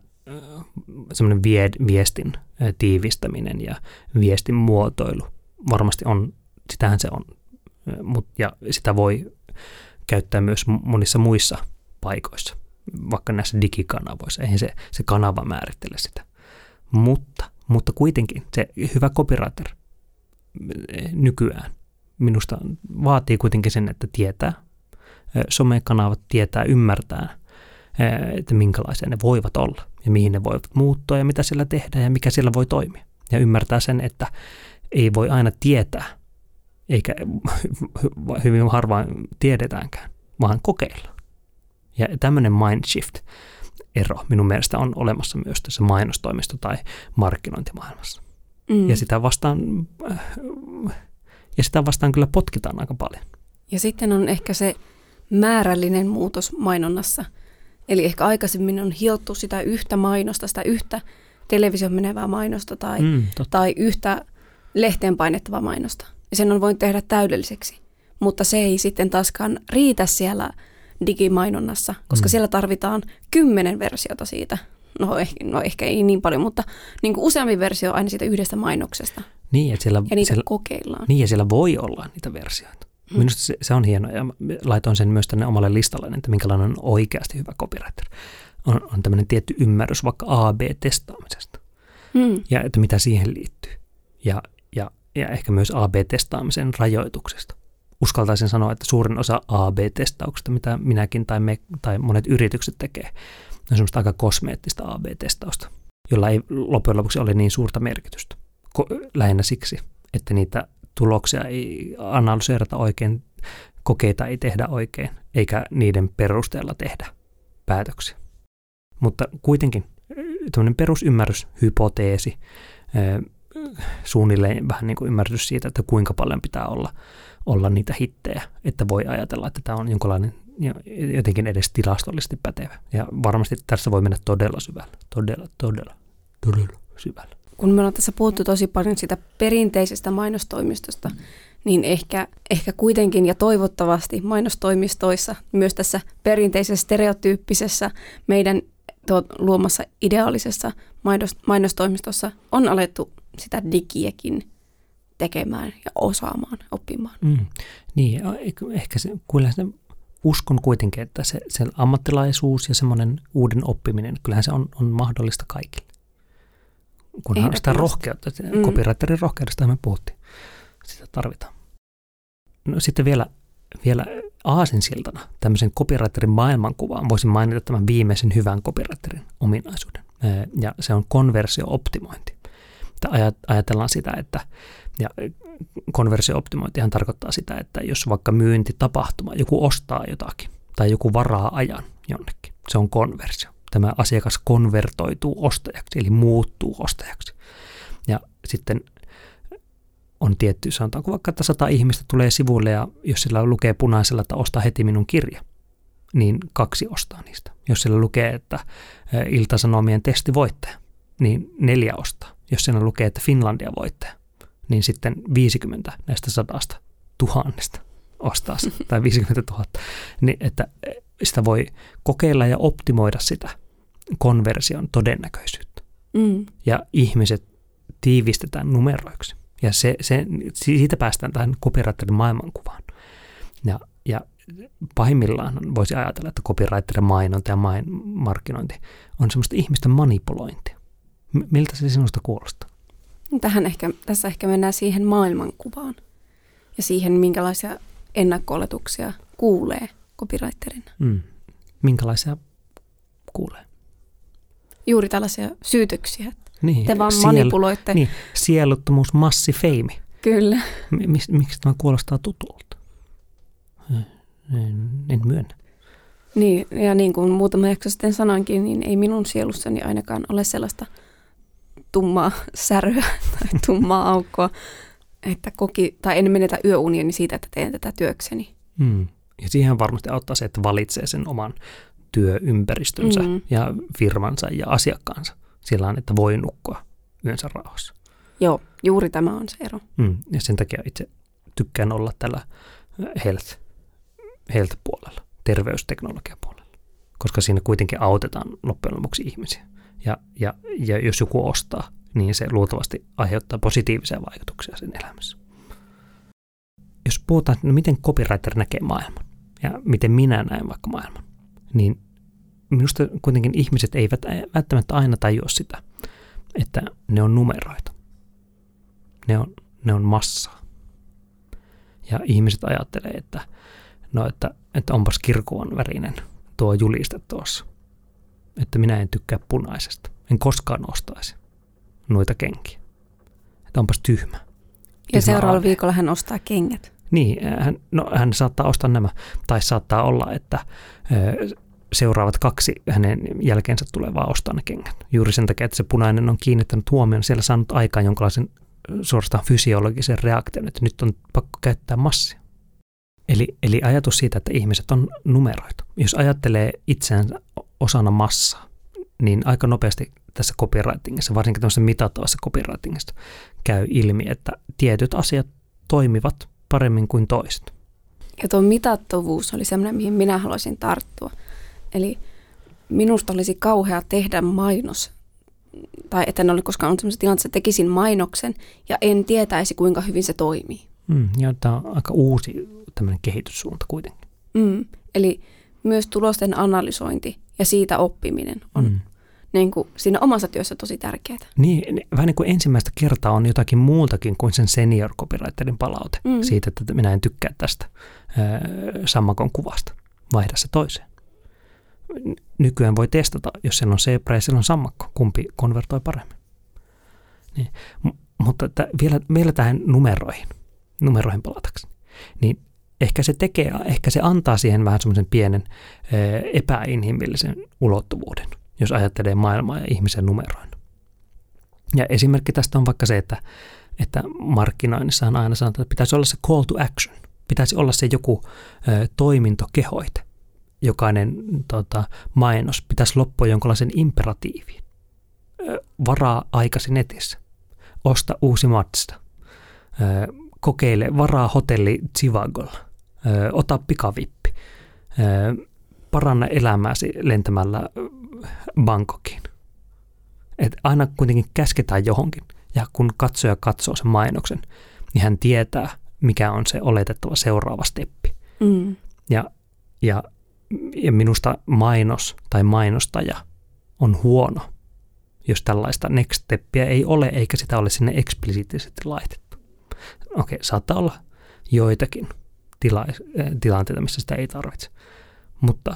semmoinen vie, viestin tiivistäminen ja viestin muotoilu varmasti on, sitähän se on, mut, ja sitä voi käyttää myös monissa muissa paikoissa, vaikka näissä digikanavoissa. Eihän se, se kanava määrittele sitä. Mutta, mutta kuitenkin se hyvä copywriter nykyään minusta vaatii kuitenkin sen, että tietää somekanavat, tietää, ymmärtää, että minkälaisia ne voivat olla ja mihin ne voivat muuttua ja mitä siellä tehdään ja mikä siellä voi toimia. Ja ymmärtää sen, että ei voi aina tietää, eikä hyvin harvaan tiedetäänkään, vaan kokeilla. Ja tämmöinen mind shift, ero minun mielestä on olemassa myös tässä mainostoimisto- tai markkinointimaailmassa. Mm. Ja sitä vastaan, äh, ja sitä vastaan kyllä potkitaan aika paljon. Ja sitten on ehkä se määrällinen muutos mainonnassa. Eli ehkä aikaisemmin on hiottu sitä yhtä mainosta, sitä yhtä television menevää mainosta tai, mm, tai yhtä lehteen painettavaa mainosta. Ja sen on voinut tehdä täydelliseksi. Mutta se ei sitten taaskaan riitä siellä digimainonnassa, koska mm. siellä tarvitaan kymmenen versiota siitä. No, ehkä, no ehkä ei niin paljon, mutta niin kuin useampi versio aina siitä yhdestä mainoksesta. Niin, että siellä, ja niitä siellä, kokeillaan. Niin, ja siellä voi olla niitä versioita. Mm. Minusta se, se on hienoa, ja laitoin sen myös tänne omalle listalle, että minkälainen on oikeasti hyvä copywriter. On, on tämmöinen tietty ymmärrys vaikka AB-testaamisesta, mm. ja että mitä siihen liittyy. Ja, ja, ja ehkä myös AB-testaamisen rajoituksesta uskaltaisin sanoa, että suurin osa AB-testauksista, mitä minäkin tai, me, tai monet yritykset tekee, on semmoista aika kosmeettista AB-testausta, jolla ei loppujen lopuksi ole niin suurta merkitystä. Ko- lähinnä siksi, että niitä tuloksia ei analyseerata oikein, kokeita ei tehdä oikein, eikä niiden perusteella tehdä päätöksiä. Mutta kuitenkin tämmöinen perusymmärrys, hypoteesi, suunnilleen vähän niin kuin ymmärrys siitä, että kuinka paljon pitää olla olla niitä hittejä, että voi ajatella, että tämä on jonkinlainen jotenkin edes tilastollisesti pätevä. Ja varmasti tässä voi mennä todella syvällä, todella, todella, todella syvällä. Kun me ollaan tässä puhuttu tosi paljon sitä perinteisestä mainostoimistosta, niin ehkä, ehkä kuitenkin ja toivottavasti mainostoimistoissa, myös tässä perinteisessä stereotyyppisessä meidän luomassa ideaalisessa mainostoimistossa on alettu sitä digiäkin tekemään ja osaamaan, oppimaan. Mm. Niin, ehkä se, kyllä se, uskon kuitenkin, että se, se ammattilaisuus ja semmoinen uuden oppiminen, kyllähän se on, on mahdollista kaikille. Kunhan sitä rohkeutta, mm. copywriterin rohkeudesta me puhuttiin, sitä tarvitaan. No sitten vielä, vielä aasinsiltana tämmöisen copywriterin maailmankuvaan voisin mainita tämän viimeisen hyvän copywriterin ominaisuuden. Ja se on konversio-optimointi. Ajatellaan sitä, että ja konversiooptimointihan tarkoittaa sitä, että jos vaikka myyntitapahtuma, joku ostaa jotakin tai joku varaa ajan jonnekin, se on konversio. Tämä asiakas konvertoituu ostajaksi, eli muuttuu ostajaksi. Ja sitten on tietty, sanotaanko vaikka, että sata ihmistä tulee sivuille ja jos sillä lukee punaisella, että osta heti minun kirja, niin kaksi ostaa niistä. Jos sillä lukee, että Iltasanomien testivoittaja, niin neljä ostaa. Jos siinä lukee, että Finlandia voittaja, niin sitten 50 näistä sadasta tuhannesta ostaa se, tai 50 000, niin että sitä voi kokeilla ja optimoida sitä konversion todennäköisyyttä. Mm. Ja ihmiset tiivistetään numeroiksi. Ja se, se, siitä päästään tähän copywriterin maailmankuvaan. Ja, ja pahimmillaan voisi ajatella, että copywriterin mainonta ja main, markkinointi on semmoista ihmisten manipulointia. Miltä se sinusta kuulostaa? Tähän ehkä, tässä ehkä mennään siihen maailmankuvaan ja siihen, minkälaisia ennakko kuulee copywriterina. Mm. Minkälaisia kuulee? Juuri tällaisia syytöksiä. Niin, Te vaan siel, manipuloitte. Niin, sieluttomuus, massifeimi. Kyllä. Mis, miksi tämä kuulostaa tutulta? En, en myönnä. Niin, ja niin kuin muutama jakso sitten sanoinkin, niin ei minun sielussani ainakaan ole sellaista – tummaa säröä tai tummaa aukkoa, että koki, tai en menetä yöunieni siitä, että teen tätä työkseni. Mm. Ja siihen varmasti auttaa se, että valitsee sen oman työympäristönsä mm. ja firmansa ja asiakkaansa sillä että voi nukkua yönsä rauhassa. Joo, juuri tämä on se ero. Mm. Ja sen takia itse tykkään olla tällä health, health-puolella, terveysteknologia-puolella, koska siinä kuitenkin autetaan loppujen lopuksi ihmisiä. Ja, ja, ja jos joku ostaa, niin se luultavasti aiheuttaa positiivisia vaikutuksia sen elämässä. Jos puhutaan, no miten copywriter näkee maailman ja miten minä näen vaikka maailman, niin minusta kuitenkin ihmiset eivät välttämättä aina tajua sitä, että ne on numeroita. Ne on, ne on massaa. Ja ihmiset ajattelee, että, no, että, että onpas kirkuon värinen tuo juliste tuossa – että minä en tykkää punaisesta. En koskaan ostaisi noita kenkiä. Että onpas tyhmä. Ja seuraavalla viikolla hän ostaa kengät. Niin, hän, no, hän saattaa ostaa nämä. Tai saattaa olla, että seuraavat kaksi hänen jälkeensä tulevaa ostaa ne kengät. Juuri sen takia, että se punainen on kiinnittänyt huomioon siellä saanut aikaan jonkinlaisen suorastaan fysiologisen reaktion, että nyt on pakko käyttää massia. Eli, eli ajatus siitä, että ihmiset on numeroita. Jos ajattelee itseään osana massaa, niin aika nopeasti tässä copywritingissa, varsinkin tämmöisessä mitattavassa copywritingissa, käy ilmi, että tietyt asiat toimivat paremmin kuin toiset. Ja tuo mitattavuus oli semmoinen, mihin minä haluaisin tarttua. Eli minusta olisi kauhea tehdä mainos, tai että en ole koskaan ollut sellaisessa tilanteessa, että tekisin mainoksen ja en tietäisi, kuinka hyvin se toimii. Mm, ja tämä on aika uusi tämmöinen kehityssuunta kuitenkin. Mm, eli myös tulosten analysointi ja siitä oppiminen on mm. niin kuin siinä omassa työssä tosi tärkeää. Niin, vähän niin kuin ensimmäistä kertaa on jotakin muutakin kuin sen senior copywriterin palaute mm. siitä, että minä en tykkää tästä äh, sammakon kuvasta. Vaihda se toiseen. Nykyään voi testata, jos siellä on zebra ja siellä on sammakko, kumpi konvertoi paremmin. Niin. M- mutta t- vielä, vielä tähän numeroihin, numeroihin palatakseni, niin ehkä se tekee, ehkä se antaa siihen vähän semmoisen pienen epäinhimillisen ulottuvuuden, jos ajattelee maailmaa ja ihmisen numeroin. Ja esimerkki tästä on vaikka se, että, että markkinoinnissa on aina sanottu, että pitäisi olla se call to action. Pitäisi olla se joku toimintokehoite. Jokainen tota, mainos pitäisi loppua jonkinlaisen imperatiiviin. Varaa aikasi netissä. Osta uusi. Ö, kokeile, varaa hotelli Zivagolla ö, ota pikavippi, ö, paranna elämääsi lentämällä Bangkokiin. Et aina kuitenkin käsketään johonkin, ja kun katsoja katsoo sen mainoksen, niin hän tietää, mikä on se oletettava seuraava steppi. Mm. Ja, ja, ja minusta mainos tai mainostaja on huono, jos tällaista next steppiä ei ole, eikä sitä ole sinne eksplisiittisesti laitettu. Okei, saattaa olla joitakin, tila, eh, tilanteita, missä sitä ei tarvitse. Mutta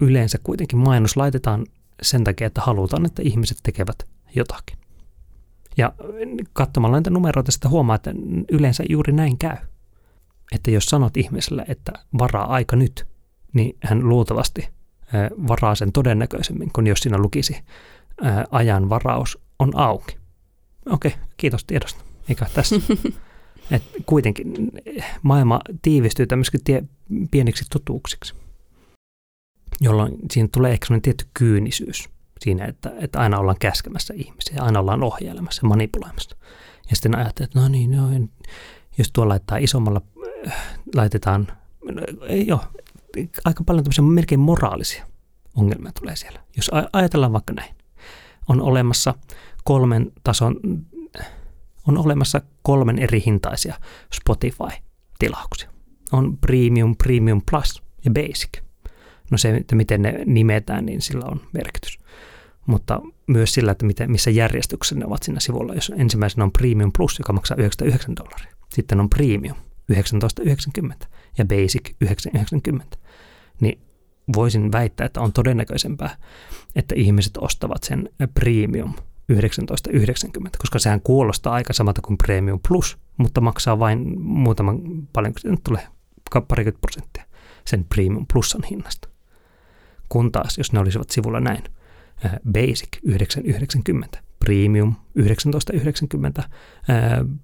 yleensä kuitenkin mainos laitetaan sen takia, että halutaan, että ihmiset tekevät jotakin. Ja katsomalla näitä numeroita sitä huomaa, että yleensä juuri näin käy. Että jos sanot ihmiselle, että varaa aika nyt, niin hän luultavasti eh, varaa sen todennäköisemmin, kun jos siinä lukisi eh, ajan varaus on auki. Okei, kiitos tiedosta. Eikä tässä. Et kuitenkin maailma tiivistyy tämmöisiksi tie, pieniksi totuuksiksi, jolloin siinä tulee ehkä sellainen tietty kyynisyys siinä, että, että aina ollaan käskemässä ihmisiä, aina ollaan ohjailemassa ja manipuloimassa. Ja sitten ajattelee, että no niin, no, jos tuolla laittaa isommalla, äh, laitetaan, no, joo, aika paljon tämmöisiä melkein moraalisia ongelmia tulee siellä. Jos ajatellaan vaikka näin, on olemassa kolmen tason on olemassa kolmen eri hintaisia Spotify-tilauksia. On Premium, Premium Plus ja Basic. No se, että miten ne nimetään, niin sillä on merkitys. Mutta myös sillä, että miten, missä järjestyksessä ne ovat siinä sivulla. Jos ensimmäisenä on Premium Plus, joka maksaa 99 dollaria. Sitten on Premium 19,90 ja Basic 9,90. Niin voisin väittää, että on todennäköisempää, että ihmiset ostavat sen Premium 1990, koska sehän kuulostaa aika samalta kuin Premium Plus, mutta maksaa vain muutaman, paljon se nyt tulee, parikymmentä prosenttia sen Premium Plusan hinnasta. Kun taas, jos ne olisivat sivulla näin, Basic 990, Premium 1990, äh,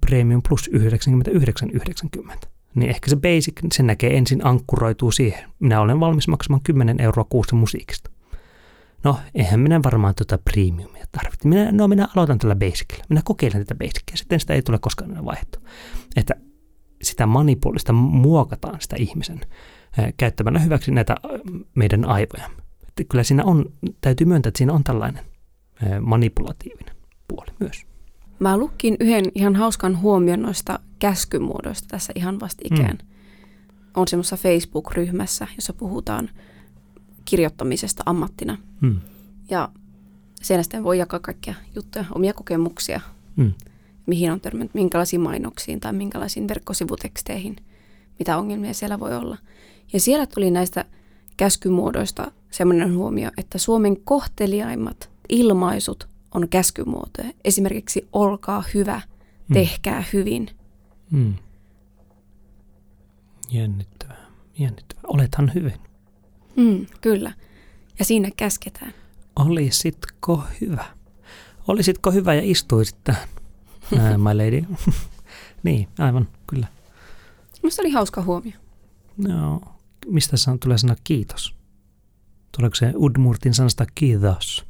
Premium Plus 9990, niin ehkä se Basic, sen näkee ensin ankkuroituu siihen. Minä olen valmis maksamaan 10 euroa kuussa musiikista no eihän minä varmaan tuota premiumia tarvitse. Minä, no minä aloitan tällä basicilla. Minä kokeilen tätä basicia, sitten sitä ei tule koskaan enää vaihdettu. Että sitä manipuolista muokataan sitä ihmisen käyttämällä hyväksi näitä meidän aivoja. Että kyllä siinä on, täytyy myöntää, että siinä on tällainen manipulatiivinen puoli myös. Mä lukkin yhden ihan hauskan huomion noista käskymuodoista tässä ihan vastikään. Mm. On semmoisessa Facebook-ryhmässä, jossa puhutaan – kirjoittamisesta ammattina. Mm. Ja sen sitten voi jakaa kaikkia juttuja, omia kokemuksia, mm. mihin on törmännyt, minkälaisiin mainoksiin tai minkälaisiin verkkosivuteksteihin, mitä ongelmia siellä voi olla. Ja siellä tuli näistä käskymuodoista sellainen huomio, että Suomen kohteliaimmat ilmaisut on käskymuotoja. Esimerkiksi olkaa hyvä, mm. tehkää hyvin. Mm. Jännittävää, jännittävää. Olethan hyvin. Mm, kyllä. Ja siinä käsketään. Olisitko hyvä? Olisitko hyvä ja istuisit tähän, uh, my lady? niin, aivan, kyllä. Minusta oli hauska huomio. No, mistä sana tulee sana kiitos? Tuleeko se Udmurtin sanasta kiitos?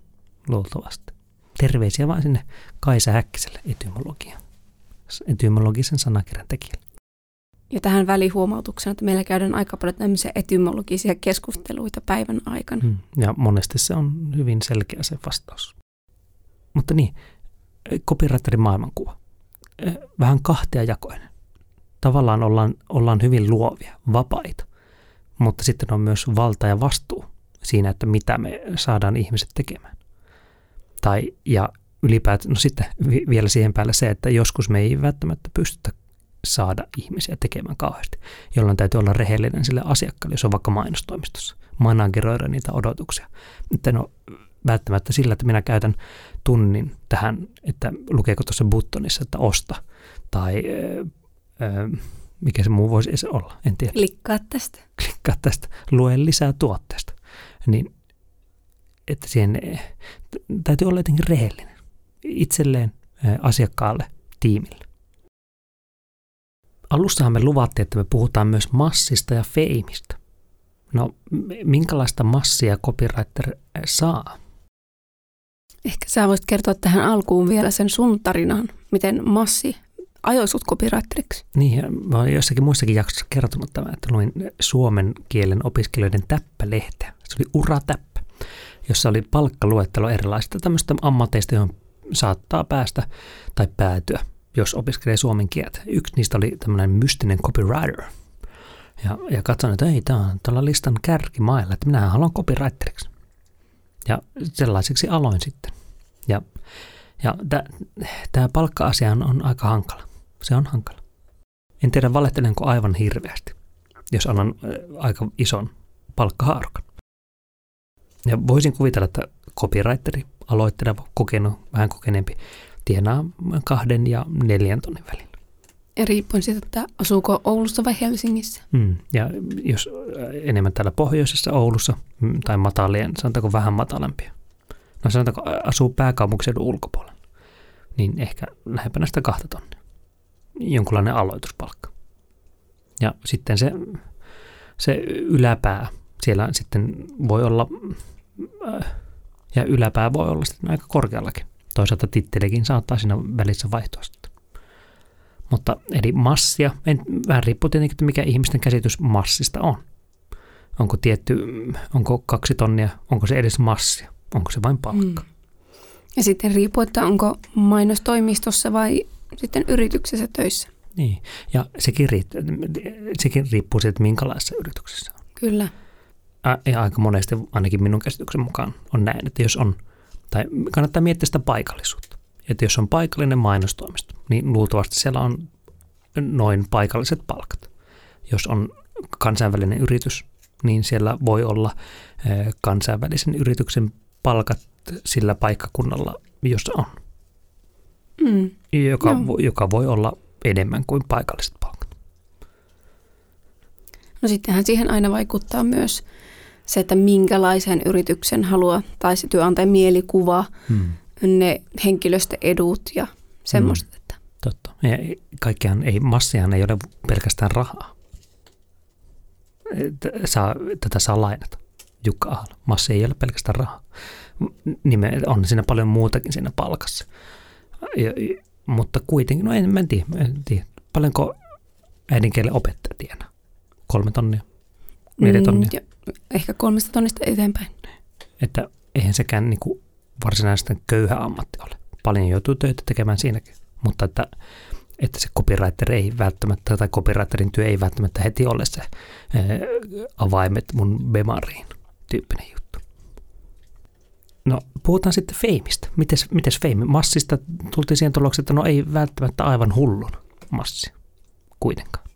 Luultavasti. Terveisiä vain sinne Kaisa Häkkiselle etymologia. etymologisen sanakirjan tekijälle. Ja tähän välihuomautuksena, että meillä käydään aika paljon tämmöisiä etymologisia keskusteluita päivän aikana. Hmm. Ja monesti se on hyvin selkeä se vastaus. Mutta niin, copywriterin maailmankuva. Vähän kahtia jakoinen. Tavallaan ollaan, ollaan hyvin luovia, vapaita, mutta sitten on myös valta ja vastuu siinä, että mitä me saadaan ihmiset tekemään. Tai, ja ylipäätään, no sitten vielä siihen päälle se, että joskus me ei välttämättä pystytä saada ihmisiä tekemään kauheasti, jolloin täytyy olla rehellinen sille asiakkaalle, jos on vaikka mainostoimistossa, manageroida niitä odotuksia. Että ole välttämättä sillä, että minä käytän tunnin tähän, että lukeeko tuossa buttonissa, että osta, tai öö, mikä se muu voisi edes olla, en tiedä. Klikkaa tästä. Klikkaa tästä, lue lisää tuotteesta. Niin, että siihen täytyy olla jotenkin rehellinen itselleen, asiakkaalle, tiimille. Alussahan me luvattiin, että me puhutaan myös massista ja feimistä. No, minkälaista massia copywriter saa? Ehkä sä voisit kertoa tähän alkuun vielä sen sun tarinan, miten massi ajoi sut copywriteriksi. Niin, mä olen jossakin muissakin jaksossa kertonut tämän, että luin suomen kielen opiskelijoiden täppälehteä. Se oli uratäppä, jossa oli palkkaluettelo erilaisista tämmöistä ammateista, johon saattaa päästä tai päätyä jos opiskelee suomen kieltä. Yksi niistä oli tämmöinen mystinen copywriter. Ja, ja katsoin, että ei, tämä on tällä listan kärkimailla, että minä haluan copywriteriksi. Ja sellaiseksi aloin sitten. Ja, ja tämä palkka-asia on, on aika hankala. Se on hankala. En tiedä, valehtelenko aivan hirveästi, jos annan äh, aika ison palkkahaarukan. Ja voisin kuvitella, että copywriteri, aloitteleva, kokenut, vähän kokeneempi, tienaa kahden ja neljän tonnin välillä. Ja riippuen siitä, että asuuko Oulussa vai Helsingissä. Mm, ja jos enemmän täällä pohjoisessa Oulussa mm, tai matalien, sanotaanko vähän matalampia. No sanotaanko asuu pääkaupunkiseudun ulkopuolella, niin ehkä lähempänä sitä kahta tonnia. Jonkunlainen aloituspalkka. Ja sitten se, se yläpää, siellä sitten voi olla, ja yläpää voi olla sitten aika korkeallakin. Toisaalta tittelikin saattaa siinä välissä vaihtua sitten. Mutta eli massia, en, vähän riippuu tietenkin, että mikä ihmisten käsitys massista on. Onko tietty, onko kaksi tonnia, onko se edes massia, onko se vain palkka. Mm. Ja sitten riippuu, että onko mainostoimistossa vai sitten yrityksessä töissä. Niin, ja sekin, riippuu, sekin riippuu siitä, että minkälaisessa yrityksessä on. Kyllä. Ja aika monesti, ainakin minun käsityksen mukaan, on näin, että jos on tai kannattaa miettiä sitä paikallisuutta. Että jos on paikallinen mainostoimisto, niin luultavasti siellä on noin paikalliset palkat. Jos on kansainvälinen yritys, niin siellä voi olla kansainvälisen yrityksen palkat sillä paikkakunnalla, jossa on. Mm. Joka, no. joka voi olla enemmän kuin paikalliset palkat. No sittenhän siihen aina vaikuttaa myös se, että minkälaisen yrityksen haluaa, tai se työnantajan mielikuva, hmm. ne henkilöstöedut ja semmoista. Hmm. Että. Totta. Ja kaikkiaan ei, massiaan ei ole pelkästään rahaa. Saa, tätä saa lainata. Jukka Aalo. Massi ei ole pelkästään rahaa. Nime, on siinä paljon muutakin siinä palkassa. Ja, mutta kuitenkin, no en, en, tiedä, en tiedä. Paljonko äidinkielen opettaja tienaa? Kolme tonnia? Neljä mm, tonnia? Mm, ehkä kolmesta tonnista eteenpäin. Että eihän sekään niin kuin varsinaisesti köyhä ammatti ole. Paljon joutuu töitä tekemään siinäkin, mutta että, että se copywriter ei välttämättä, tai copywriterin työ ei välttämättä heti ole se ää, avaimet mun bemariin tyyppinen juttu. No, puhutaan sitten feimistä. Mites, mites feimi? Massista tultiin siihen tulokseen, että no ei välttämättä aivan hullun massi kuitenkaan.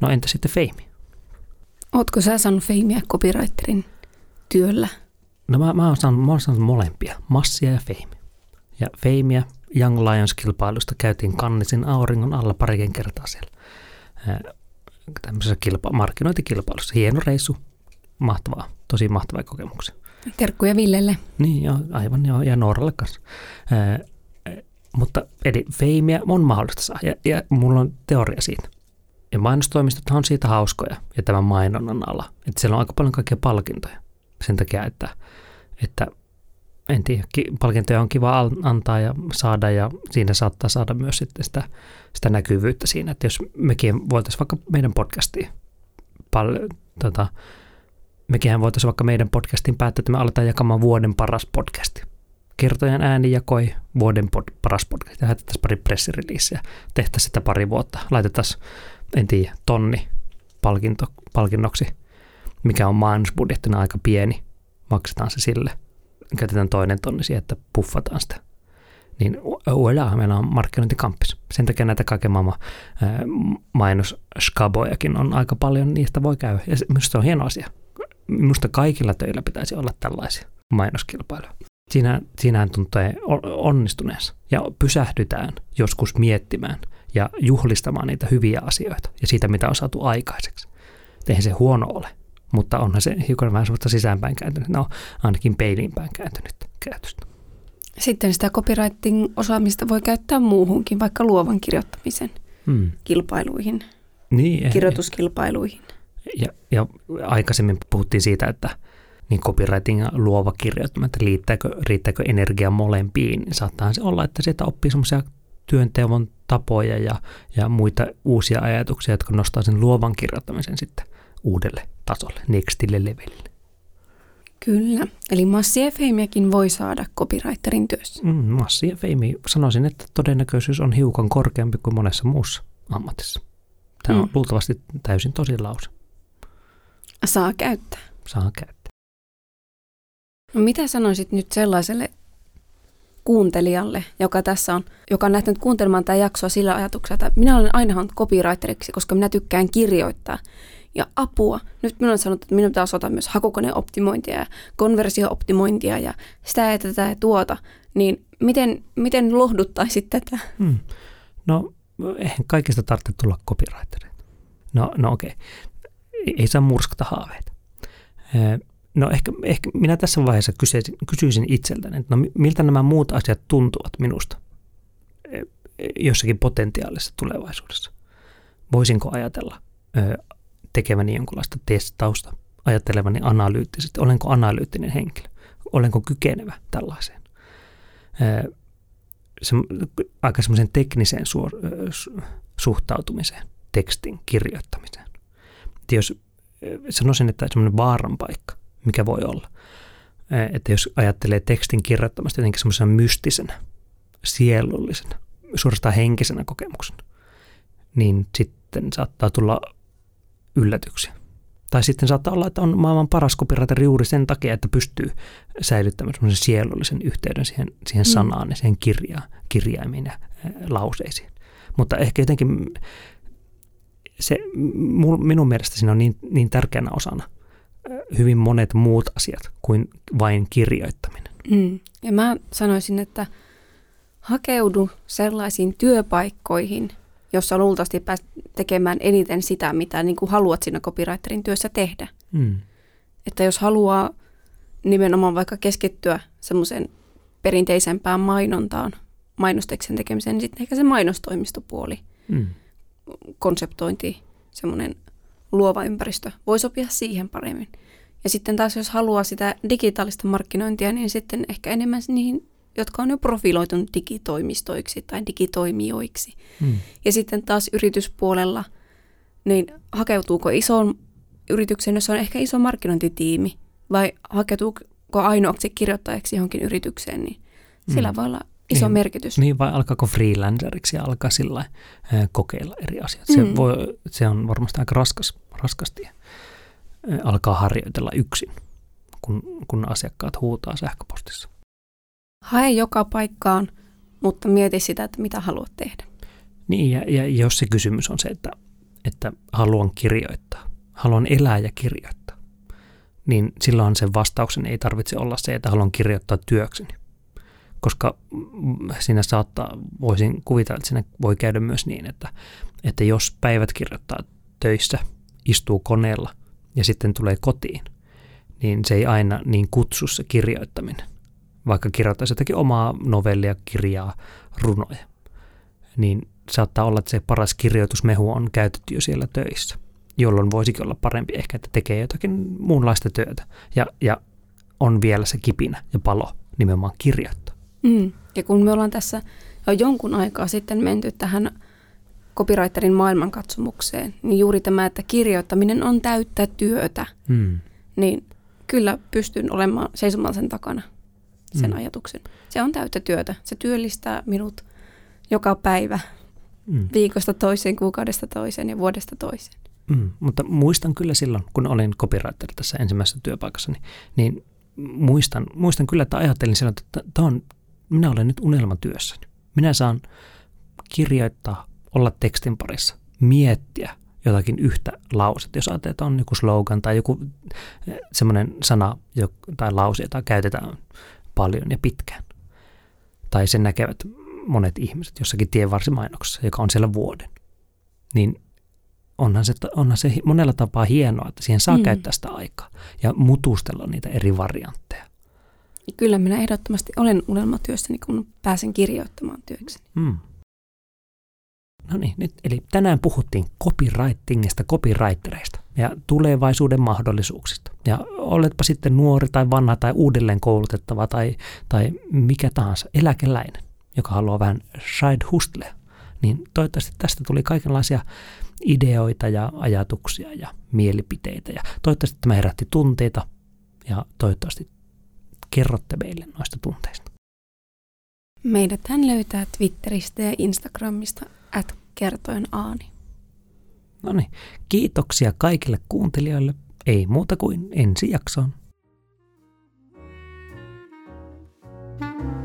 No entä sitten feimi? Ootko sä saanut feimiä copywriterin työllä? No mä, mä, oon saanut, mä oon saanut molempia, massia ja feimiä. Ja feimiä Young Lions-kilpailusta käytiin kannisin auringon alla parikin kertaa siellä. Tämmöisessä kilpa- markkinointikilpailussa. Hieno reissu. mahtavaa, tosi mahtavaa kokemuksia. Terkkuja Villelle. Niin, joo, aivan joo, ja Nooralle kanssa. Ää, mutta eli feimiä on mahdollista saada, ja, ja mulla on teoria siitä. Ja mainostoimistot on siitä hauskoja, ja tämän mainonnan ala. Että siellä on aika paljon kaikkia palkintoja. Sen takia, että, että en tiedä, palkintoja on kiva antaa ja saada, ja siinä saattaa saada myös sitten sitä, sitä näkyvyyttä siinä, että jos mekin voitaisiin vaikka meidän podcastiin paljon, tota, mekin voitaisiin vaikka meidän podcastin päättää, että me aletaan jakamaan vuoden paras podcasti. Kertojan ääni jakoi vuoden pod, paras podcast. Lähetettäisiin pari pressireleaseä, tehtäisiin sitä pari vuotta. Laitettaisiin, en tiedä, tonni palkinto, palkinnoksi, mikä on mainosbudjettina aika pieni. Maksetaan se sille. Käytetään toinen tonni siihen, että puffataan sitä niin uudella meillä on markkinointikampis. Sen takia näitä kaiken maailman mainosskabojakin on aika paljon, niistä voi käydä. Ja minusta se on hieno asia. Minusta kaikilla töillä pitäisi olla tällaisia mainoskilpailuja. Siinä, siinä tuntuu onnistuneensa ja pysähdytään joskus miettimään ja juhlistamaan niitä hyviä asioita ja siitä, mitä on saatu aikaiseksi. Eihän se huono ole, mutta onhan se hiukan vähän sellaista sisäänpäin kääntynyt. No, ainakin peiliinpäin kääntynyt käytöstä. Sitten sitä copywriting-osaamista voi käyttää muuhunkin, vaikka luovan kirjoittamisen hmm. kilpailuihin, niin, kirjoituskilpailuihin. Ja, ja aikaisemmin puhuttiin siitä, että niin copywriting ja luova kirjoittaminen, että riittääkö, riittääkö energia molempiin. Niin saattaa se olla, että sieltä oppii semmoisia työnteon tapoja ja, ja muita uusia ajatuksia, jotka nostaa sen luovan kirjoittamisen sitten uudelle tasolle, nextille levelille. Kyllä, eli massi ja feimiäkin voi saada copywriterin työssä. Mm, massi ja feimi, sanoisin, että todennäköisyys on hiukan korkeampi kuin monessa muussa ammatissa. Tämä mm. on luultavasti täysin tosi lause. Saa käyttää. Saa käyttää. No mitä sanoisit nyt sellaiselle kuuntelijalle, joka tässä on, joka on lähtenyt kuuntelemaan tätä jaksoa sillä ajatuksella, että minä olen aina halunnut copywriteriksi, koska minä tykkään kirjoittaa ja apua. Nyt minun on sanottu, että minun pitää osata myös hakukoneoptimointia ja konversiooptimointia ja sitä ja tätä ja tuota. Niin miten, miten lohduttaisit tätä? Hmm. No, eihän kaikista tarvitse tulla copywritereita. No, no okei. Okay. Ei saa murskata haaveita. No ehkä, ehkä minä tässä vaiheessa kysyisin, kysyisin itseltäni, että no miltä nämä muut asiat tuntuvat minusta jossakin potentiaalisessa tulevaisuudessa. Voisinko ajatella tekeväni jonkunlaista testausta, ajattelevani analyyttisesti, olenko analyyttinen henkilö, olenko kykenevä tällaiseen. Se, aika semmoisen tekniseen suor, suhtautumiseen, tekstin kirjoittamiseen. Et jos sanoisin, että semmoinen vaaran paikka, mikä voi olla, että jos ajattelee tekstin kirjoittamista jotenkin semmoisena mystisenä, sielullisena, suorastaan henkisenä kokemuksena, niin sitten saattaa tulla yllätyksiä. Tai sitten saattaa olla, että on maailman paras copywriter juuri sen takia, että pystyy säilyttämään semmoisen sielullisen yhteyden siihen, siihen mm. sanaan ja siihen kirjaan, kirjaimiin ja lauseisiin. Mutta ehkä jotenkin se, minun mielestä siinä on niin, niin tärkeänä osana hyvin monet muut asiat kuin vain kirjoittaminen. Mm. Ja mä sanoisin, että hakeudu sellaisiin työpaikkoihin, jossa luultavasti pääst tekemään eniten sitä, mitä niin kuin haluat siinä copywriterin työssä tehdä. Mm. Että jos haluaa nimenomaan vaikka keskittyä semmoisen perinteisempään mainontaan, mainosteksen tekemiseen, niin sitten ehkä se mainostoimistopuoli, mm. konseptointi, semmoinen luova ympäristö voi sopia siihen paremmin. Ja sitten taas jos haluaa sitä digitaalista markkinointia, niin sitten ehkä enemmän niihin jotka on jo profiloitunut digitoimistoiksi tai digitoimijoiksi. Hmm. Ja sitten taas yrityspuolella, niin hakeutuuko isoon yritykseen, jossa on ehkä iso markkinointitiimi, vai hakeutuuko ainoaksi kirjoittajaksi johonkin yritykseen, niin sillä voi olla iso niin, merkitys. Niin, vai alkaako freelanceriksi ja alkaa sillä kokeilla eri asioita. Se, mm. voi, se on varmasti aika raskas, raskas tie. Alkaa harjoitella yksin, kun, kun asiakkaat huutaa sähköpostissa. Hae joka paikkaan, mutta mieti sitä, että mitä haluat tehdä. Niin, ja, ja jos se kysymys on se, että, että haluan kirjoittaa, haluan elää ja kirjoittaa, niin silloin sen vastauksen ei tarvitse olla se, että haluan kirjoittaa työkseni. Koska siinä saattaa, voisin kuvitella, että siinä voi käydä myös niin, että, että jos päivät kirjoittaa töissä, istuu koneella ja sitten tulee kotiin, niin se ei aina niin kutsu se kirjoittaminen. Vaikka kirjoittaisi jotakin omaa novellia, kirjaa, runoja, niin saattaa olla, että se paras kirjoitusmehu on käytetty jo siellä töissä, jolloin voisikin olla parempi ehkä, että tekee jotakin muunlaista työtä ja, ja on vielä se kipinä ja palo nimenomaan kirjoittaa. Mm. Ja kun me ollaan tässä jo jonkun aikaa sitten menty tähän copywriterin maailmankatsomukseen, niin juuri tämä, että kirjoittaminen on täyttä työtä, mm. niin kyllä pystyn olemaan seisomaan sen takana, sen mm. ajatuksen. Se on täyttä työtä. Se työllistää minut joka päivä, mm. viikosta toiseen, kuukaudesta toiseen ja vuodesta toiseen. Mm, mutta muistan kyllä silloin, kun olin copywriter tässä ensimmäisessä työpaikassa, niin, niin muistan, muistan kyllä, että ajattelin silloin, että tämä on, minä olen nyt unelmatyössäni. Minä saan kirjoittaa, olla tekstin parissa, miettiä jotakin yhtä lausetta. Jos ajattelee, että on joku slogan tai joku eh, semmoinen sana tai lause, jota käytetään paljon ja pitkään. Tai sen näkevät monet ihmiset jossakin tienvarsimainoksessa, joka on siellä vuoden. Niin onhan se, onhan se monella tapaa hienoa, että siihen saa mm. käyttää sitä aikaa ja mutustella niitä eri variantteja. Kyllä minä ehdottomasti olen unelmatyössäni, kun pääsen kirjoittamaan työkseni. Mm. No niin, nyt, eli tänään puhuttiin copywritingista, copywritereista ja tulevaisuuden mahdollisuuksista. Ja oletpa sitten nuori tai vanha tai uudelleen koulutettava tai, tai mikä tahansa eläkeläinen, joka haluaa vähän side hustlea, niin toivottavasti tästä tuli kaikenlaisia ideoita ja ajatuksia ja mielipiteitä. Ja toivottavasti tämä herätti tunteita ja toivottavasti kerrotte meille noista tunteista? Meidät hän löytää Twitteristä ja Instagramista at kertoin Aani. No niin, kiitoksia kaikille kuuntelijoille. Ei muuta kuin ensi jaksoon. thank you